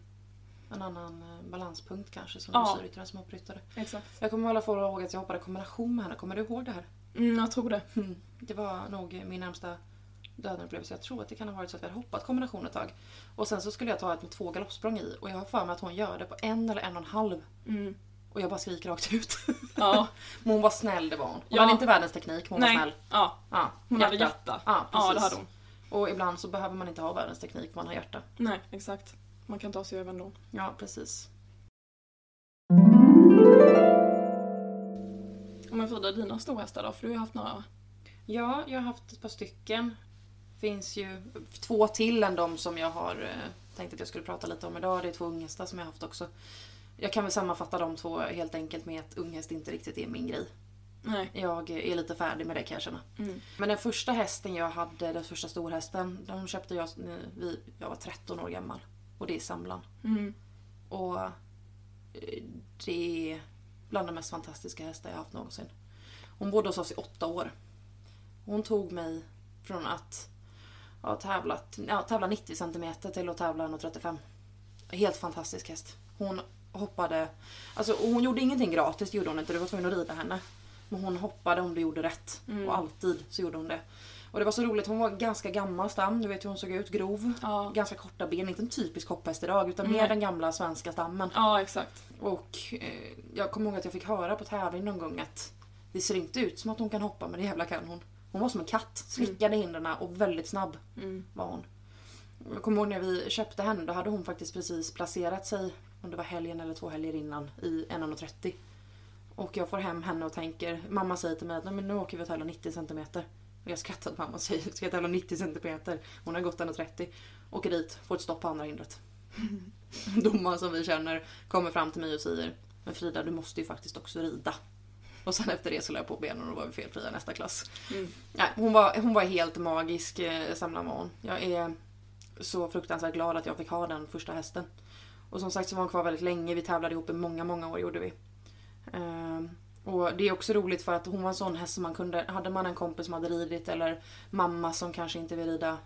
En annan eh, balanspunkt kanske som Ja. dressyrryttaren som hoppryttare. Exakt. Jag kommer hålla för ihåg att jag hoppade kombination med henne. Kommer du ihåg det här? Mm, jag tror det. Det var nog min närmsta dödenupplevelse. Jag tror att det kan ha varit så att vi hade hoppat kombination ett tag. Och sen så skulle jag ta ett med två galoppsprång i och jag har för mig att hon gör det på en eller en och en halv. Mm. Och jag bara skriker rakt ut. Ja. *laughs* men hon var snäll det var hon. Hon Ja. hade inte världens teknik men hon Nej. var snäll. Ja. Ja, Hon hade hjärta. Ja, precis. Ja, det hade hon. Och ibland så behöver man inte ha världens teknik, man har hjärta. Nej, exakt. Man kan ta sig över ändå. Ja, precis. Men Frida, dina storhästar då? För du har ju haft några? Ja, jag har haft ett par stycken. Finns ju två till än de som jag har eh, tänkt att jag skulle prata lite om idag. Det är två unghästar som jag har haft också. jag kan väl sammanfatta de två helt enkelt med att unghäst inte riktigt är min grej. Nej. Jag är lite färdig med det kan jag känna. Mm. Men den första hästen jag hade, den första storhästen, den köpte jag när jag var 13 år gammal. Och det är Samlan. Mm. Och eh, det är bland de mest fantastiska hästar jag haft någonsin. Hon bodde hos oss i åtta år. Hon tog mig från att ha tävlat, ja, tävla 90 cm till att tävla 1,35. Helt fantastisk häst. Hon hoppade, alltså hon gjorde ingenting gratis, det gjorde hon inte. Du var tvungen att rida henne. Men hon hoppade om du gjorde rätt. Mm. Och alltid så gjorde hon det. Och det var så roligt, hon var ganska gammal stam, du vet hur hon såg ut, grov. Ja. Ganska korta ben, inte en typisk hopphäst idag utan mer Nej. den gamla svenska stammen. ja, exakt. Och eh, jag kommer ihåg att jag fick höra på tävling någon gång att det ser inte ut som att hon kan hoppa men det jävla kan hon. Hon var som en katt, slickade hindren och väldigt snabb Mm. var hon. Jag kommer ihåg när vi köpte henne, då hade hon faktiskt precis placerat sig, om det var helgen eller två helger innan, i 1,30. Och jag får hem henne och tänker, mamma säger till mig att "Nej, men nu åker vi och tävlar 90 cm. Och jag skrattar att mamma säger, ska jag tävla 90 cm? Hon har gått 1,30. Åker dit, får ett stopp på andra hindret. *laughs* *laughs* Domaren som vi känner kommer fram till mig och säger, men Frida du måste ju faktiskt också rida. Och sen efter det så la jag på benen och då var vi felfria nästa klass. Mm. Nej, hon, var, hon var helt magisk, eh, Samla hon. Jag är så fruktansvärt glad att jag fick ha den första hästen. Och som sagt så var hon kvar väldigt länge. Vi tävlade ihop i många, många år gjorde vi. Ehm, och det är också roligt för att hon var en sån häst som man kunde, hade man en kompis som hade ridit eller mamma som kanske inte vill rida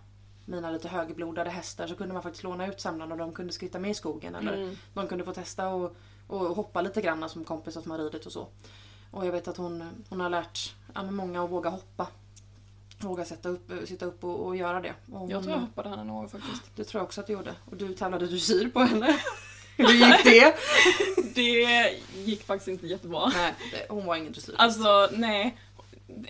mina lite högblodade hästar så kunde man faktiskt låna ut samlarna och de kunde skritta med i skogen eller Mm. de kunde få testa och, och hoppa lite grann som kompisar som har ridit och så. Och jag vet att hon, hon har lärt ja, många att våga hoppa. Våga sätta upp, sitta upp och, och göra det. Och hon, Jag tror jag hoppade henne någon gång faktiskt. Det tror jag också att du gjorde. Och du tävlade dressyr på henne. *laughs* Hur gick det? Det gick faktiskt inte jättebra. Nej, hon var ingen dressyr. Alltså, nej.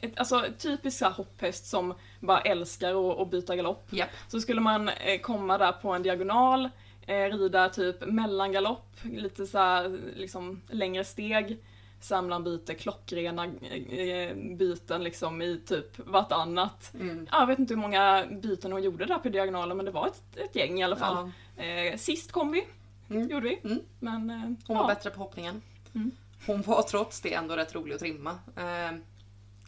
Ett, alltså typisk så hopphäst som bara älskar att, byta galopp. Japp. Så skulle man eh, komma där på en diagonal, eh, rida typ mellangalopp, lite så här, liksom längre steg. Samlan byter klockrena eh, byten liksom i typ vartannat. Mm. Ja, Jag vet inte hur många byten hon gjorde där på diagonalen men det var ett, ett gäng i alla fall. Ja. Sist kom vi, Mm. gjorde vi. Mm. Men Hon ja. var bättre på hoppningen. Mm. Hon var trots det ändå rätt rolig att trimma.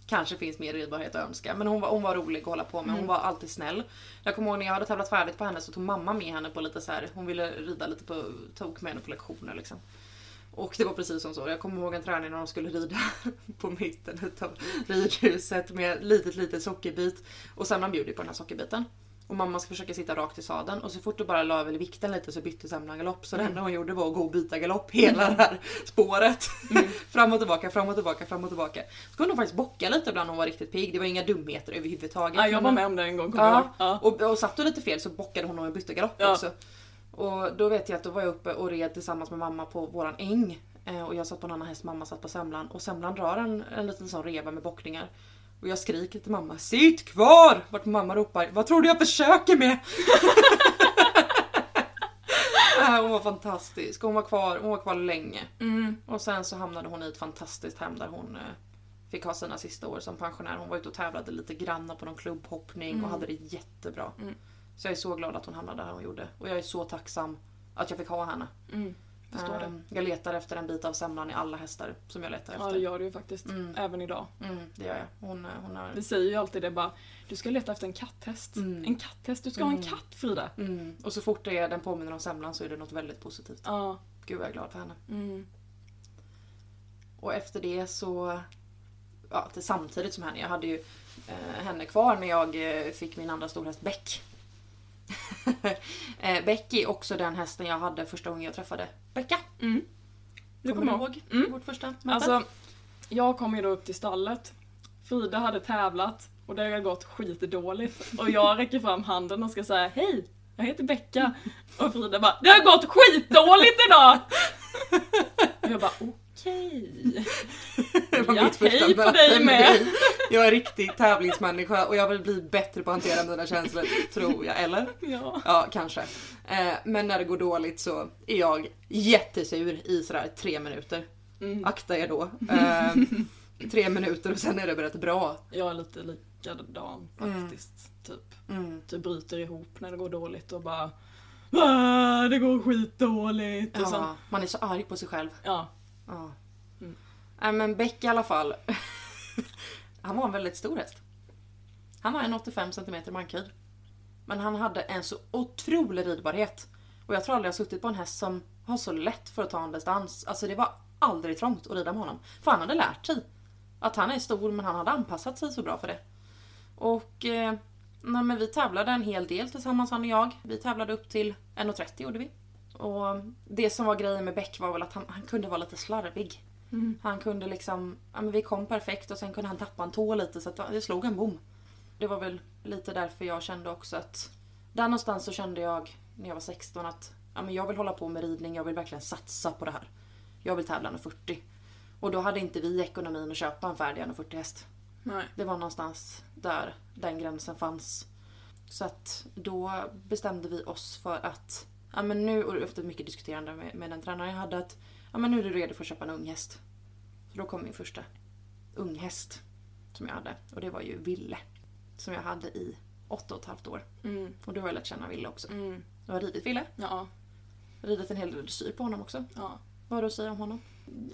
Kanske finns mer ridbarhet att önska. Men hon var, hon var rolig att hålla på med. Hon Mm. var alltid snäll. Jag kommer ihåg när jag hade tävlat färdigt på henne så tog mamma med henne på lite så här. Hon ville rida lite på, tok med henne på lektioner liksom. Och det var precis som så. Jag kommer ihåg en träning när de skulle rida *laughs* på mitten utav ridhuset med litet litet sockerbit. Och Semlan bjuder på den här sockerbiten. Och mamma ska försöka sitta rakt i sadeln och så fort du bara la över vikten lite så bytte Semlan galopp. Så det enda hon gjorde var att gå och byta galopp hela det här spåret. *laughs* fram och tillbaka, fram och tillbaka, fram och tillbaka. Så kunde hon faktiskt bocka lite ibland när hon var riktigt pigg. Det var inga dumheter överhuvudtaget. Ja, jag var med om det en gång, kommer Ja. Ja. och, och satt du lite fel så bockade hon och bytte galopp Ja. också. Och då vet jag att då var jag uppe och red tillsammans med mamma på våran äng. Eh, Och jag satt på en annan häst, mamma satt på semlan. Och semlan drar en, en liten sån reva med bockningar. Och jag skriker till mamma, sitt kvar! Vart mamma ropar, vad tror du jag försöker med? *laughs* Äh, hon var fantastisk, hon var kvar, hon var kvar länge. Mm. Och sen så hamnade hon i ett fantastiskt hem där hon eh, fick ha sina sista år som pensionär. Hon var ute och tävlade lite grann på någon klubbhoppning och Mm. hade det jättebra. Mm. Så jag är så glad att hon hamnade där hon gjorde. Och jag är så tacksam att jag fick ha henne. Mm. Förstår det. Ehm, Jag letar efter en bit av semlan i alla hästar som jag letar Ja, det efter. gör du ju faktiskt. Mm. Även idag. Mm, det gör jag. Hon, hon har... Vi säger ju alltid det bara, du ska leta efter en katthäst. Mm. En katthäst, du ska ha en Mm. katt Frida. Mm. Och så fort det är, den påminner om semlan så är det något väldigt positivt. Ja. Gud jag är glad för henne. Mm. Och efter det så... Ja, till samtidigt som henne. Jag hade ju eh, henne kvar när jag eh, fick min andra storhäst Beck. *laughs* eh, Beck är också den hästen jag hade första gången jag träffade Becka. Mm. Du kommer ihåg? Mm. Vårt första möte? Alltså, jag kom ju då upp till stallet. Frida hade tävlat och det hade gått skitdåligt. Och jag räcker fram handen och ska säga hej, jag heter Becka. Och Frida bara, det har gått skitdåligt idag! *laughs* Och jag bara, okej. *laughs* Var Ja, hej på dig med. Jag är riktig tävlingsmänniska och jag vill bli bättre på att hantera mina känslor, tror jag. Eller? Ja. Ja, kanske. Eh, men när det går dåligt så är jag jättesur i sådär tre minuter. Mm. Akta er då. *laughs* Eh, tre minuter och sen är det rätt bra. Jag är lite likadan faktiskt. Typ. Mm. Typ bryter ihop när det går dåligt och bara "Ah, det går skitdåligt. Och sen, Ja, man är så arg på sig själv. ja. Ja. Mm. Äh, men Beck i alla fall. *laughs* han var en väldigt stor häst. Han har en 85 cm mankhöjd. Men han hade en så otrolig ridbarhet. Och jag tror aldrig jag har suttit på en häst som har så lätt för att ta en distans. Alltså det var aldrig trångt att rida med honom. För han hade lärt sig. Att han är stor men han hade anpassat sig så bra för det. Och eh, nej, men vi tävlade en hel del tillsammans han och jag. Vi tävlade upp till 1,30 gjorde vi. Och det som var grejen med Beck var väl att han, han kunde vara lite slarvig. Mm. Han kunde liksom, ja men vi kom perfekt och sen kunde han tappa en tå lite så att det slog en bom. Det var väl lite därför jag kände också att där någonstans så kände jag när jag var 16 att ja men jag vill hålla på med ridning, jag vill verkligen satsa på det här. Jag vill tävla med 40. Och då hade inte vi ekonomin att köpa en färdig 40 häst. Nej. Det var någonstans där den gränsen fanns. Så att då bestämde vi oss för att, ja men nu, och efter mycket diskuterande med, med den tränaren jag hade, att ja men nu är du redo för att köpa en unghäst. Så då kom min första unghäst som jag hade. Och det var ju Ville. Som jag hade i åtta och ett halvt år. Mm. Och då har jag lärt känna Ville också. Mm. Jag har ridit Ville. Ja. Ridit en hel del dressyr på honom också. ja. Vad har du att säga om honom?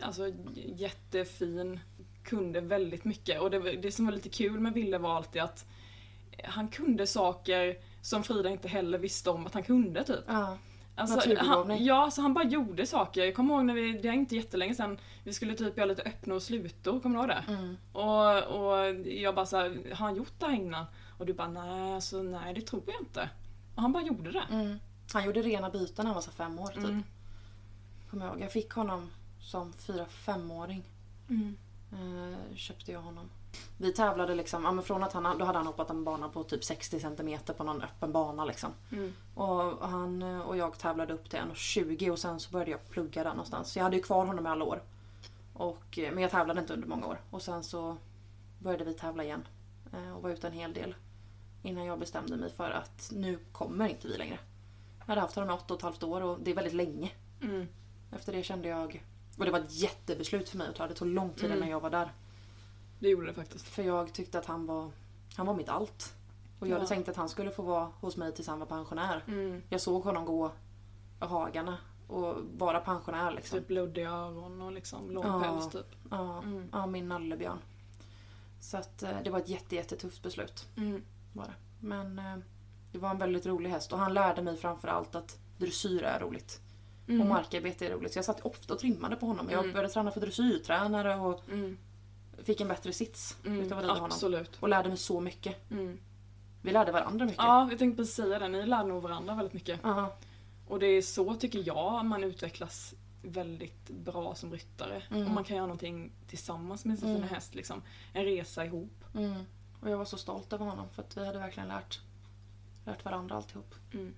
Alltså jättefin. Kunde väldigt mycket. Och det, det som var lite kul med Ville var alltid att han kunde saker som Frida inte heller visste om att han kunde typ. Ja. Alltså, han, ja, så han bara gjorde saker. Jag kommer ihåg när vi, det är inte jättelänge sedan, vi skulle typ göra lite öppna och slutor, kommer du ihåg det? Mm. Och, och jag bara såhär, har han gjort det här innan? Och du bara, nej alltså nej det tror jag inte. Och han bara gjorde det. Mm. Han gjorde rena byten när han var så fem år typ. Mm. Kommer jag ihåg. Jag fick honom som fyra femåring Mm. Eh, köpte jag honom. Vi tävlade liksom, ja, men från att han, då hade han hoppat en bana på typ 60 cm på någon öppen bana liksom. Mm. Och han och jag tävlade upp till 1,20 och sen så började jag plugga där någonstans. Så jag hade ju kvar honom i alla år. Och, eh, men jag tävlade inte under många år. Och sen så började vi tävla igen. eh, Och var ute en hel del. Innan jag bestämde mig för att nu kommer inte vi längre. Jag hade haft honom i åtta och ett halvt år och det är väldigt länge. Mm. Efter det kände jag... Och det var ett jättebeslut för mig att ta. Det tog lång tid Mm. innan jag var där. Det gjorde det faktiskt. För jag tyckte att han var, han var mitt allt. Och jag hade Ja. tänkt att han skulle få vara hos mig tills han var pensionär. Mm. Jag såg honom gå i hagarna och vara pensionär liksom. Typ bloddiga ögon och liksom lång Ja. päls typ. Ja, Mm. ja, min nallebjörn. Så att eh, det var ett jätte, jättetufft beslut. Mm. Det. Men eh, det var en väldigt rolig häst och han lärde mig framför allt att dressyr är roligt. Och Mm. markarbete är roligt. Så jag satt ofta och trimmade på honom. Jag Mm. började träna för dressyrtränare och Mm. Fick en bättre sits Mm. utav att honom. Absolut. Och lärde mig så mycket. Mm. Vi lärde varandra mycket. Ja, jag tänkte precis säga det. Ni lär nog varandra väldigt mycket. Ja. Och det är så tycker jag man utvecklas väldigt bra som ryttare. Mm. Och man kan göra någonting tillsammans med sin Mm. häst. Liksom. En resa ihop. Mm. Och jag var så stolt över honom för att vi hade verkligen lärt, lärt varandra alltihop. Mm.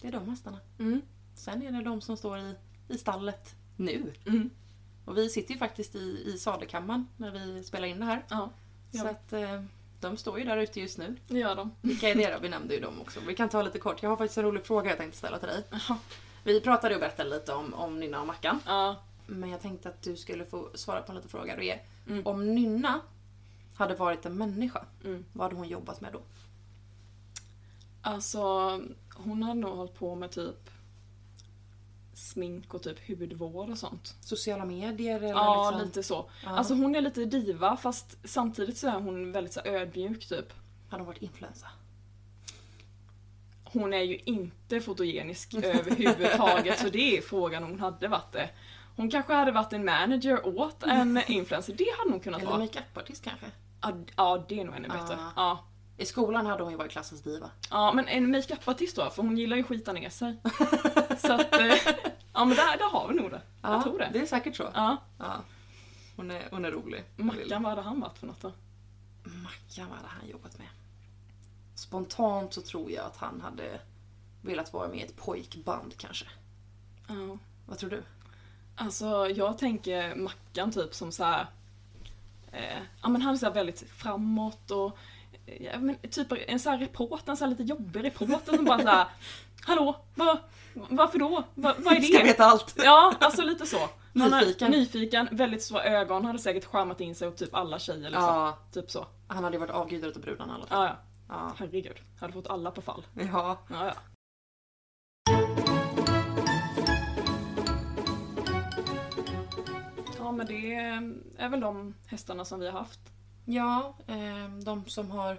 Det är de hästarna. Mm. Sen är det de som står i, i stallet nu. Och vi sitter ju faktiskt i, i sadelkammaren när vi spelar in det här. Ja, Ja. Så att eh, de står ju där ute just nu. det gör de. Vilka är det då? Vi nämnde ju dem också. Vi kan ta lite kort. Jag har faktiskt en rolig fråga jag tänkte ställa till dig. Jaha. Vi pratade och berättade lite om, om Nynna och Mackan. Ja. Men jag tänkte att du skulle få svara på en liten fråga. Det är, Mm. Om Nynna hade varit en människa, Mm. vad hade hon jobbat med då? Alltså, hon hade nog hållit på med typ smink och typ hudvård och sånt. Sociala medier eller Ja, liksom? lite så. Ja. Alltså hon är lite diva fast samtidigt så är hon väldigt så ödmjuk typ. Hade hon varit influencer? Hon är ju inte fotogenisk *laughs* överhuvudtaget så det är frågan om hon hade varit det. Hon kanske hade varit en manager åt en *laughs* influencer, det hade hon kunnat Eller vara. makeupartist kanske? Ja, ja, det är nog ännu bättre. Ja. Ja. I skolan hade hon ju varit klassens diva. ja, men en makeupartist då, för hon gillar ju att skita ner sig. *laughs* Så att, eh, ja men där, där har vi nog det. Jag tror det. Det är säkert så. Ja. Ja. Hon, är, hon är rolig. Mackan, vad hade han varit för något då? Mackan, vad hade han jobbat med? Spontant så tror jag att han hade velat vara med i ett pojkband kanske. Ja. Vad tror du? Alltså jag tänker Mackan typ som så här. Eh, ja men han är så här väldigt framåt och eh, ja, men, typ en sån här reporter, en sån här lite jobbig reporter som bara så här. Hallå, vad, varför då? Va, vad är det? Ska veta allt! Ja, alltså lite så. Han har- Nyfiken. nyfiken, väldigt stora ögon, hade säkert charmat in sig och typ alla tjejer liksom. Ja, Typ så. han hade ju varit avgudad utav brudarna i alla fall. Ja, ja. Ja. Herregud. Hade fått alla på fall. ja. Ja, ja. Ja men det är väl de hästarna som vi har haft. Ja, eh, de som har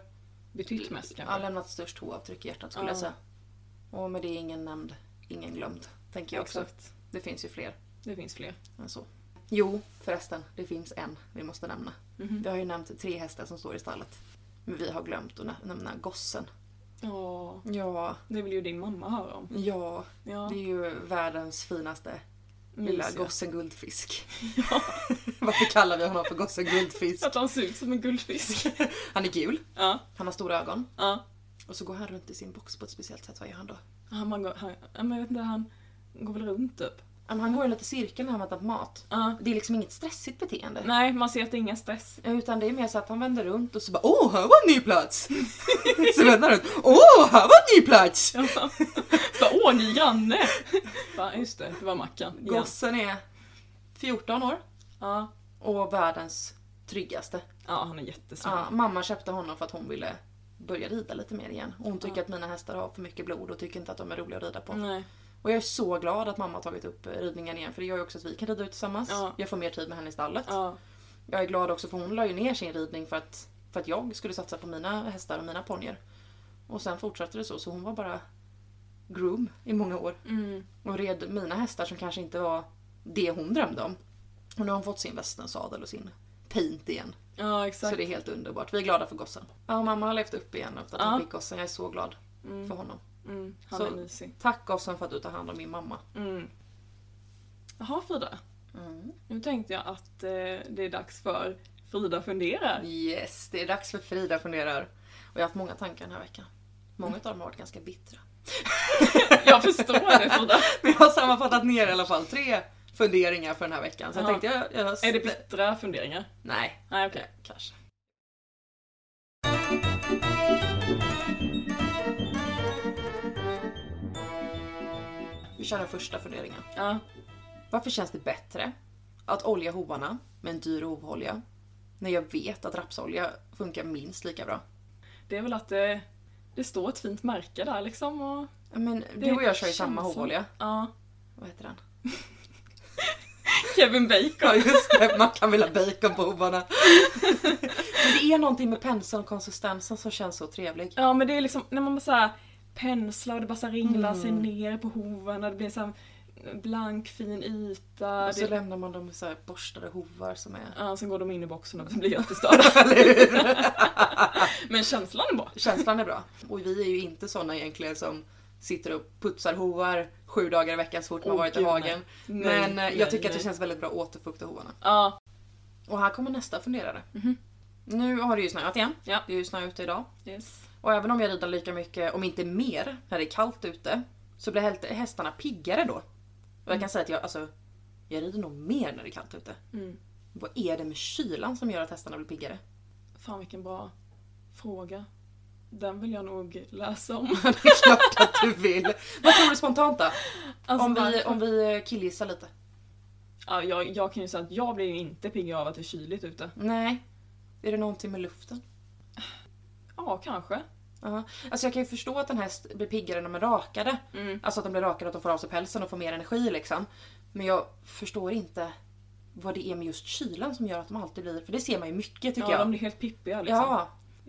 Betytt mest kanske. lämnat störst hoavtryck i hjärtat skulle Ja. jag säga. Och med det är ingen nämnd, ingen glömd. Tänker jag också. Exakt. Det finns ju fler Det finns fler. än så. Jo, förresten. Det finns en vi måste nämna. Mhm. Vi har ju nämnt tre hästar som står i stallet. Men vi har glömt att nä- nämna gossen. Ja, Ja, det vill ju din mamma höra om. ja. Ja, Det är ju världens finaste lilla mysiga. gossen Guldfisk. *laughs* *laughs* Varför kallar vi honom för gossen Guldfisk? Att han ser ut som en guldfisk. *laughs* Han är gul, ja, han har stora ögon. ja. Och så går han runt i sin box på ett speciellt sätt. Vad gör han då? Han, går, han, men jag vet inte, han går väl runt typ. Han går i lite cirkel när han väntar på mat. Ja. Det är liksom inget stressigt beteende. Nej, man ser att det är ingen stress. Utan det är mer så att han vänder runt och så bara Åh, här var en ny plats! *laughs* så vänder han runt. Åh, här var en ny plats! Bara, Åh, ny granne! Ja, just det, det var Mackan. Gossen är 14 år Ja. och världens tryggaste. ja, han är jättesnäll. Ja, mamma köpte honom för att hon ville börja rida lite mer igen. Och hon tycker Ja. att mina hästar har för mycket blod och tycker inte att de är roliga att rida på. Nej. Och jag är så glad att mamma har tagit upp eh, ridningen igen för det gör ju också att vi kan rida ut tillsammans. Ja. Jag får mer tid med henne i stallet. Ja. Jag är glad också för hon la ju ner sin ridning för att, för att jag skulle satsa på mina hästar och mina ponnyer. Och sen fortsatte det så, så hon var bara groom i många år. Mm. Och red mina hästar som kanske inte var det hon drömde om. Och nu har hon fått sin västensadel och sin paint igen. Ja, exakt. Så det är helt underbart. Vi är glada för gossen. Ja, mamma har levt upp igen efter att Ja. hon fick gossen. Jag är så glad Mm. för honom. Mm. Han Så- är mysig. Tack gossen för att du tar hand om min mamma. Mm. Jaha Frida, Mm. nu tänkte jag att eh, det är dags för Frida funderar. Yes, det är dags för Frida funderar. Och jag har haft många tankar den här veckan. Många av dem har varit ganska bittra. *laughs* Jag förstår det Frida. *laughs* Men jag har sammanfattat ner i alla fall tre funderingar för den här veckan. Så jag Ja. tänkte jag... jag Är det bittra funderingar? Nej, Nej okej. kanske. Vi kör den första funderingen. Ja. Varför känns det bättre att olja hovarna med en dyr hovolja när jag vet att rapsolja funkar minst lika bra? Det är väl att det, det står ett fint märke där liksom och... Ja, Men du och jag kör ju samma hovolja. Ja. Vad heter den? *laughs* *laughs* Kevin Bacon. Ja just det, man kan vilja bacon på hovarna. Men det är någonting med penseln och konsistensen som känns så trevlig. Ja men det är liksom när man bara såhär penslar och det bara så ringlar sig Mm. ner på hoven och det blir så här blank fin yta. Och så Det, lämnar man dem med så här borstade hovar som är... ja, sen går de in i boxen och blir jättestörda. *laughs* Men känslan är bra. Känslan är bra. Och vi är ju inte såna egentligen som sitter och putsar hovar sju dagar i veckan så fort man Åh, varit i hagen. nej. Men Nej, eh, jag tycker nej, att det nej. känns väldigt bra att återfukta hovarna. Ja. Och här kommer nästa funderare. Mhm. Nu har det ju snöat igen. Ja. Det är ju snö ute idag. Yes. Och även om jag rider lika mycket, om inte mer, när det är kallt ute, så blir hästarna piggare då. Och jag kan säga att jag, alltså, jag rider nog mer när det är kallt ute. Mm. Vad är det med kylan som gör att hästarna blir piggare? Fan vilken bra fråga. Den vill jag nog läsa om. *laughs* det är klart att du vill. Vad tror du spontant då? Alltså, om, vi, om vi killgissar lite. ja, jag, jag kan ju säga att jag blir ju inte pigg av att det är kyligt ute. Nej. Är det någonting med luften? Ja, kanske. Ja. Alltså jag kan ju förstå att en häst blir piggare när de är rakade. Mm. Alltså att de blir rakade, att de får av sig pälsen och får mer energi liksom. Men jag förstår inte vad det är med just kylan som gör att de alltid blir... För det ser man ju mycket tycker Ja, jag. de blir helt pippiga liksom. Ja,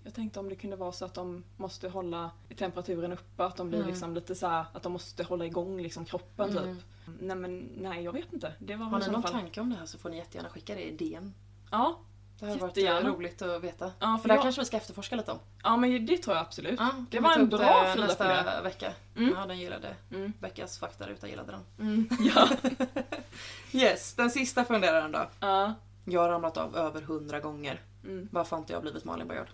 Jag tänkte om det kunde vara så att de måste hålla temperaturen uppe, att de blir Mm. liksom lite så här, att de måste hålla igång liksom kroppen Mm. typ. Nej men nej, jag vet inte. Det var har ni någon fall... tanke om det här så får ni jättegärna skicka det i DM. Ja, Det hade varit eh, roligt att veta. ja, För det jag... kanske vi ska efterforska lite om. ja men det tror jag absolut. Ja, det var en bra Frida nästa vecka. Mm. Ja, den gillade. Mm. Veckas faktaruta gillade den. Mm. *laughs* Ja. Yes, den sista funderaren då. ja. Jag har ramlat av över hundra gånger. Mm. Varför har inte jag blivit Malin Baryard?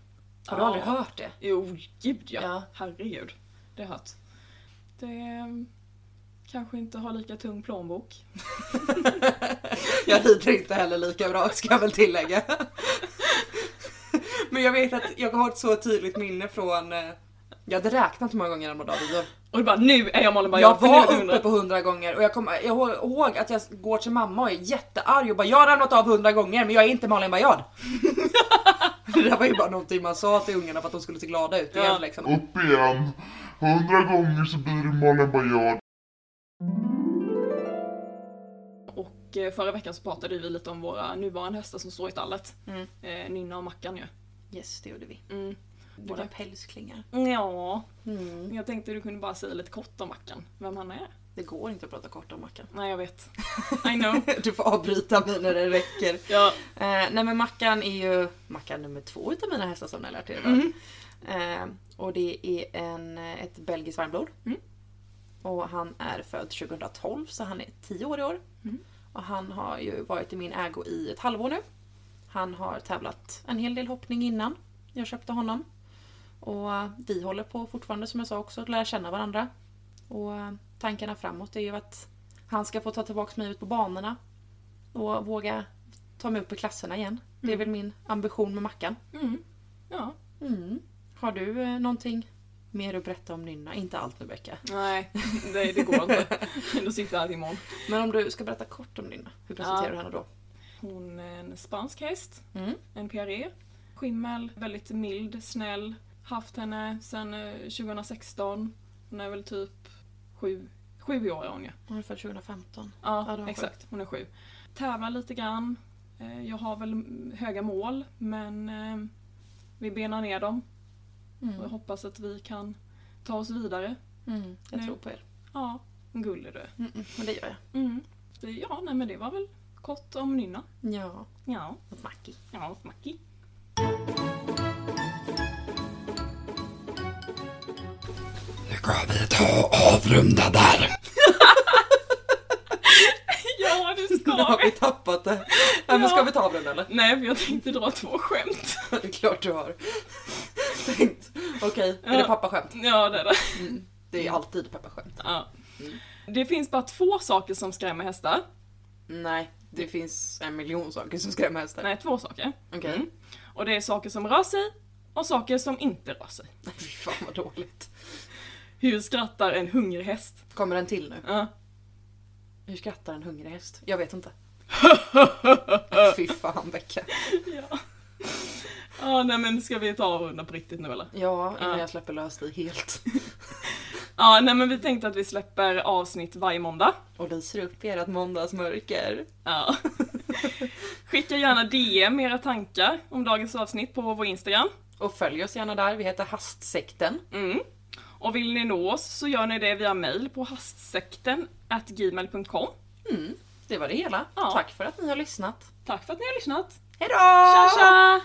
Har du Ja. aldrig hört det? Jo, gud ja. Ja. Herregud. Det har jag hört. Det... ehm, Kanske inte har lika tung plånbok. *laughs* Jag rider inte heller lika bra ska jag väl tillägga. Men jag vet att jag har ett så tydligt minne från... eh, Jag hade räknat hur många gånger ramlade av videor. Och du bara nu är jag Malin Baryard Jag var uppe på hundra gånger och jag kommer jag ihåg- att jag går till mamma och är jättearg och bara jag har ramlat av hundra gånger men jag är inte Malin Baryard. *laughs* *laughs* Det där var ju bara någonting man sa till ungarna för att de skulle se glada ut igen. Ja. Liksom. Upp igen! Hundra gånger så blir det Malin Baryard. Och eh, förra veckan så pratade vi lite om våra nuvarande hästar som står i stallet. Mm. Eh, Nynna och Mackan ju. Yes, det gjorde vi. Mm. Våra pälsklingar. Ja. Mm. Jag tänkte du kunde bara säga lite kort om Mackan, vem han är. Det går inte att prata kort om Mackan. Nej, jag vet. *laughs* I know. Du får avbryta mig när det räcker. Ja. Eh, nej men Mackan är ju Mackan nummer två utav mina hästar som ni har lärt er idag. Mm. Eh, och det är en, ett belgiskt varmblod. Mm. Och han är född 2012 så han är 10 år i år. Mm. Och han har ju varit i min ägo i ett halvår nu. Han har tävlat en hel del hoppning innan jag köpte honom. Och eh, vi håller på fortfarande som jag sa också att lära känna varandra. Och eh, tankarna framåt är ju att han ska få ta tillbaka mig ut på banorna. Och våga ta mig upp i klasserna igen. Det är väl min ambition med Mackan. Mm. Ja. Mm. Har du eh, någonting mer att berätta om Nynna? Inte allt nu Becka. Nej, det, det går inte. *laughs* Då sitter till imorgon. Men om du ska berätta kort om Nynna, hur presenterar Ja. du henne då? Hon är en spansk häst. Mm. En PRE. Skimmel, väldigt mild, snäll. Haft henne sedan eh, 2016. Hon är väl typ sju, sju år är hon ju. Hon är född 2015. Ja, Ja, exakt. Hon är sju. Tävlar lite grann. Eh, Jag har väl höga mål, men eh, vi benar ner dem. Och jag Mm. hoppas att vi kan ta oss vidare. Mm. Jag Nu. tror på er. Ja, gullig du är. Mm, mm. Men det gör jag. Mm. Ja, nej men det var väl kort om Nynna. Ja, Ja, och Mackie. ja. Nu ska vi ta och avrunda där. *laughs* Ja, det Nu ska har vi vi! tappat det. Nej, men ska vi ta av den eller? Nej, för jag tänkte dra två skämt. *laughs* Det är klart du har. Tänkt. Okej, är Ja. det pappaskämt? Ja, det är det. Det är alltid pappaskämt. Ja. Det finns bara två saker som skrämmer hästar. Nej, det finns en miljon saker som skrämmer hästar. Nej, två saker. Okej. Mm. Och det är saker som rör sig och saker som inte rör sig. *laughs* Fy fan vad dåligt. Hur skrattar en hungrig häst? Kommer den till nu? Ja. Hur skrattar en hungrig häst? Jag vet inte. *laughs* Fy fan Becka. ja. Ja, nej men ska vi ta och runda på riktigt nu eller? Ja, innan Ja. jag släpper lös dig helt. *laughs* Ja, nej men vi tänkte att vi släpper avsnitt varje måndag. Och lyser upp ert måndagsmörker. Ja. *laughs* Skicka gärna DM era tankar om dagens avsnitt på vår Instagram. Och följ oss gärna där, vi heter Hastsekten. Mm. Och vill ni nå oss så gör ni det via mail på hastsekten gmail.com. Mm, det var det hela. Ja. Tack för att ni har lyssnat. Tack för att ni har lyssnat. Hejdå! Tja tja!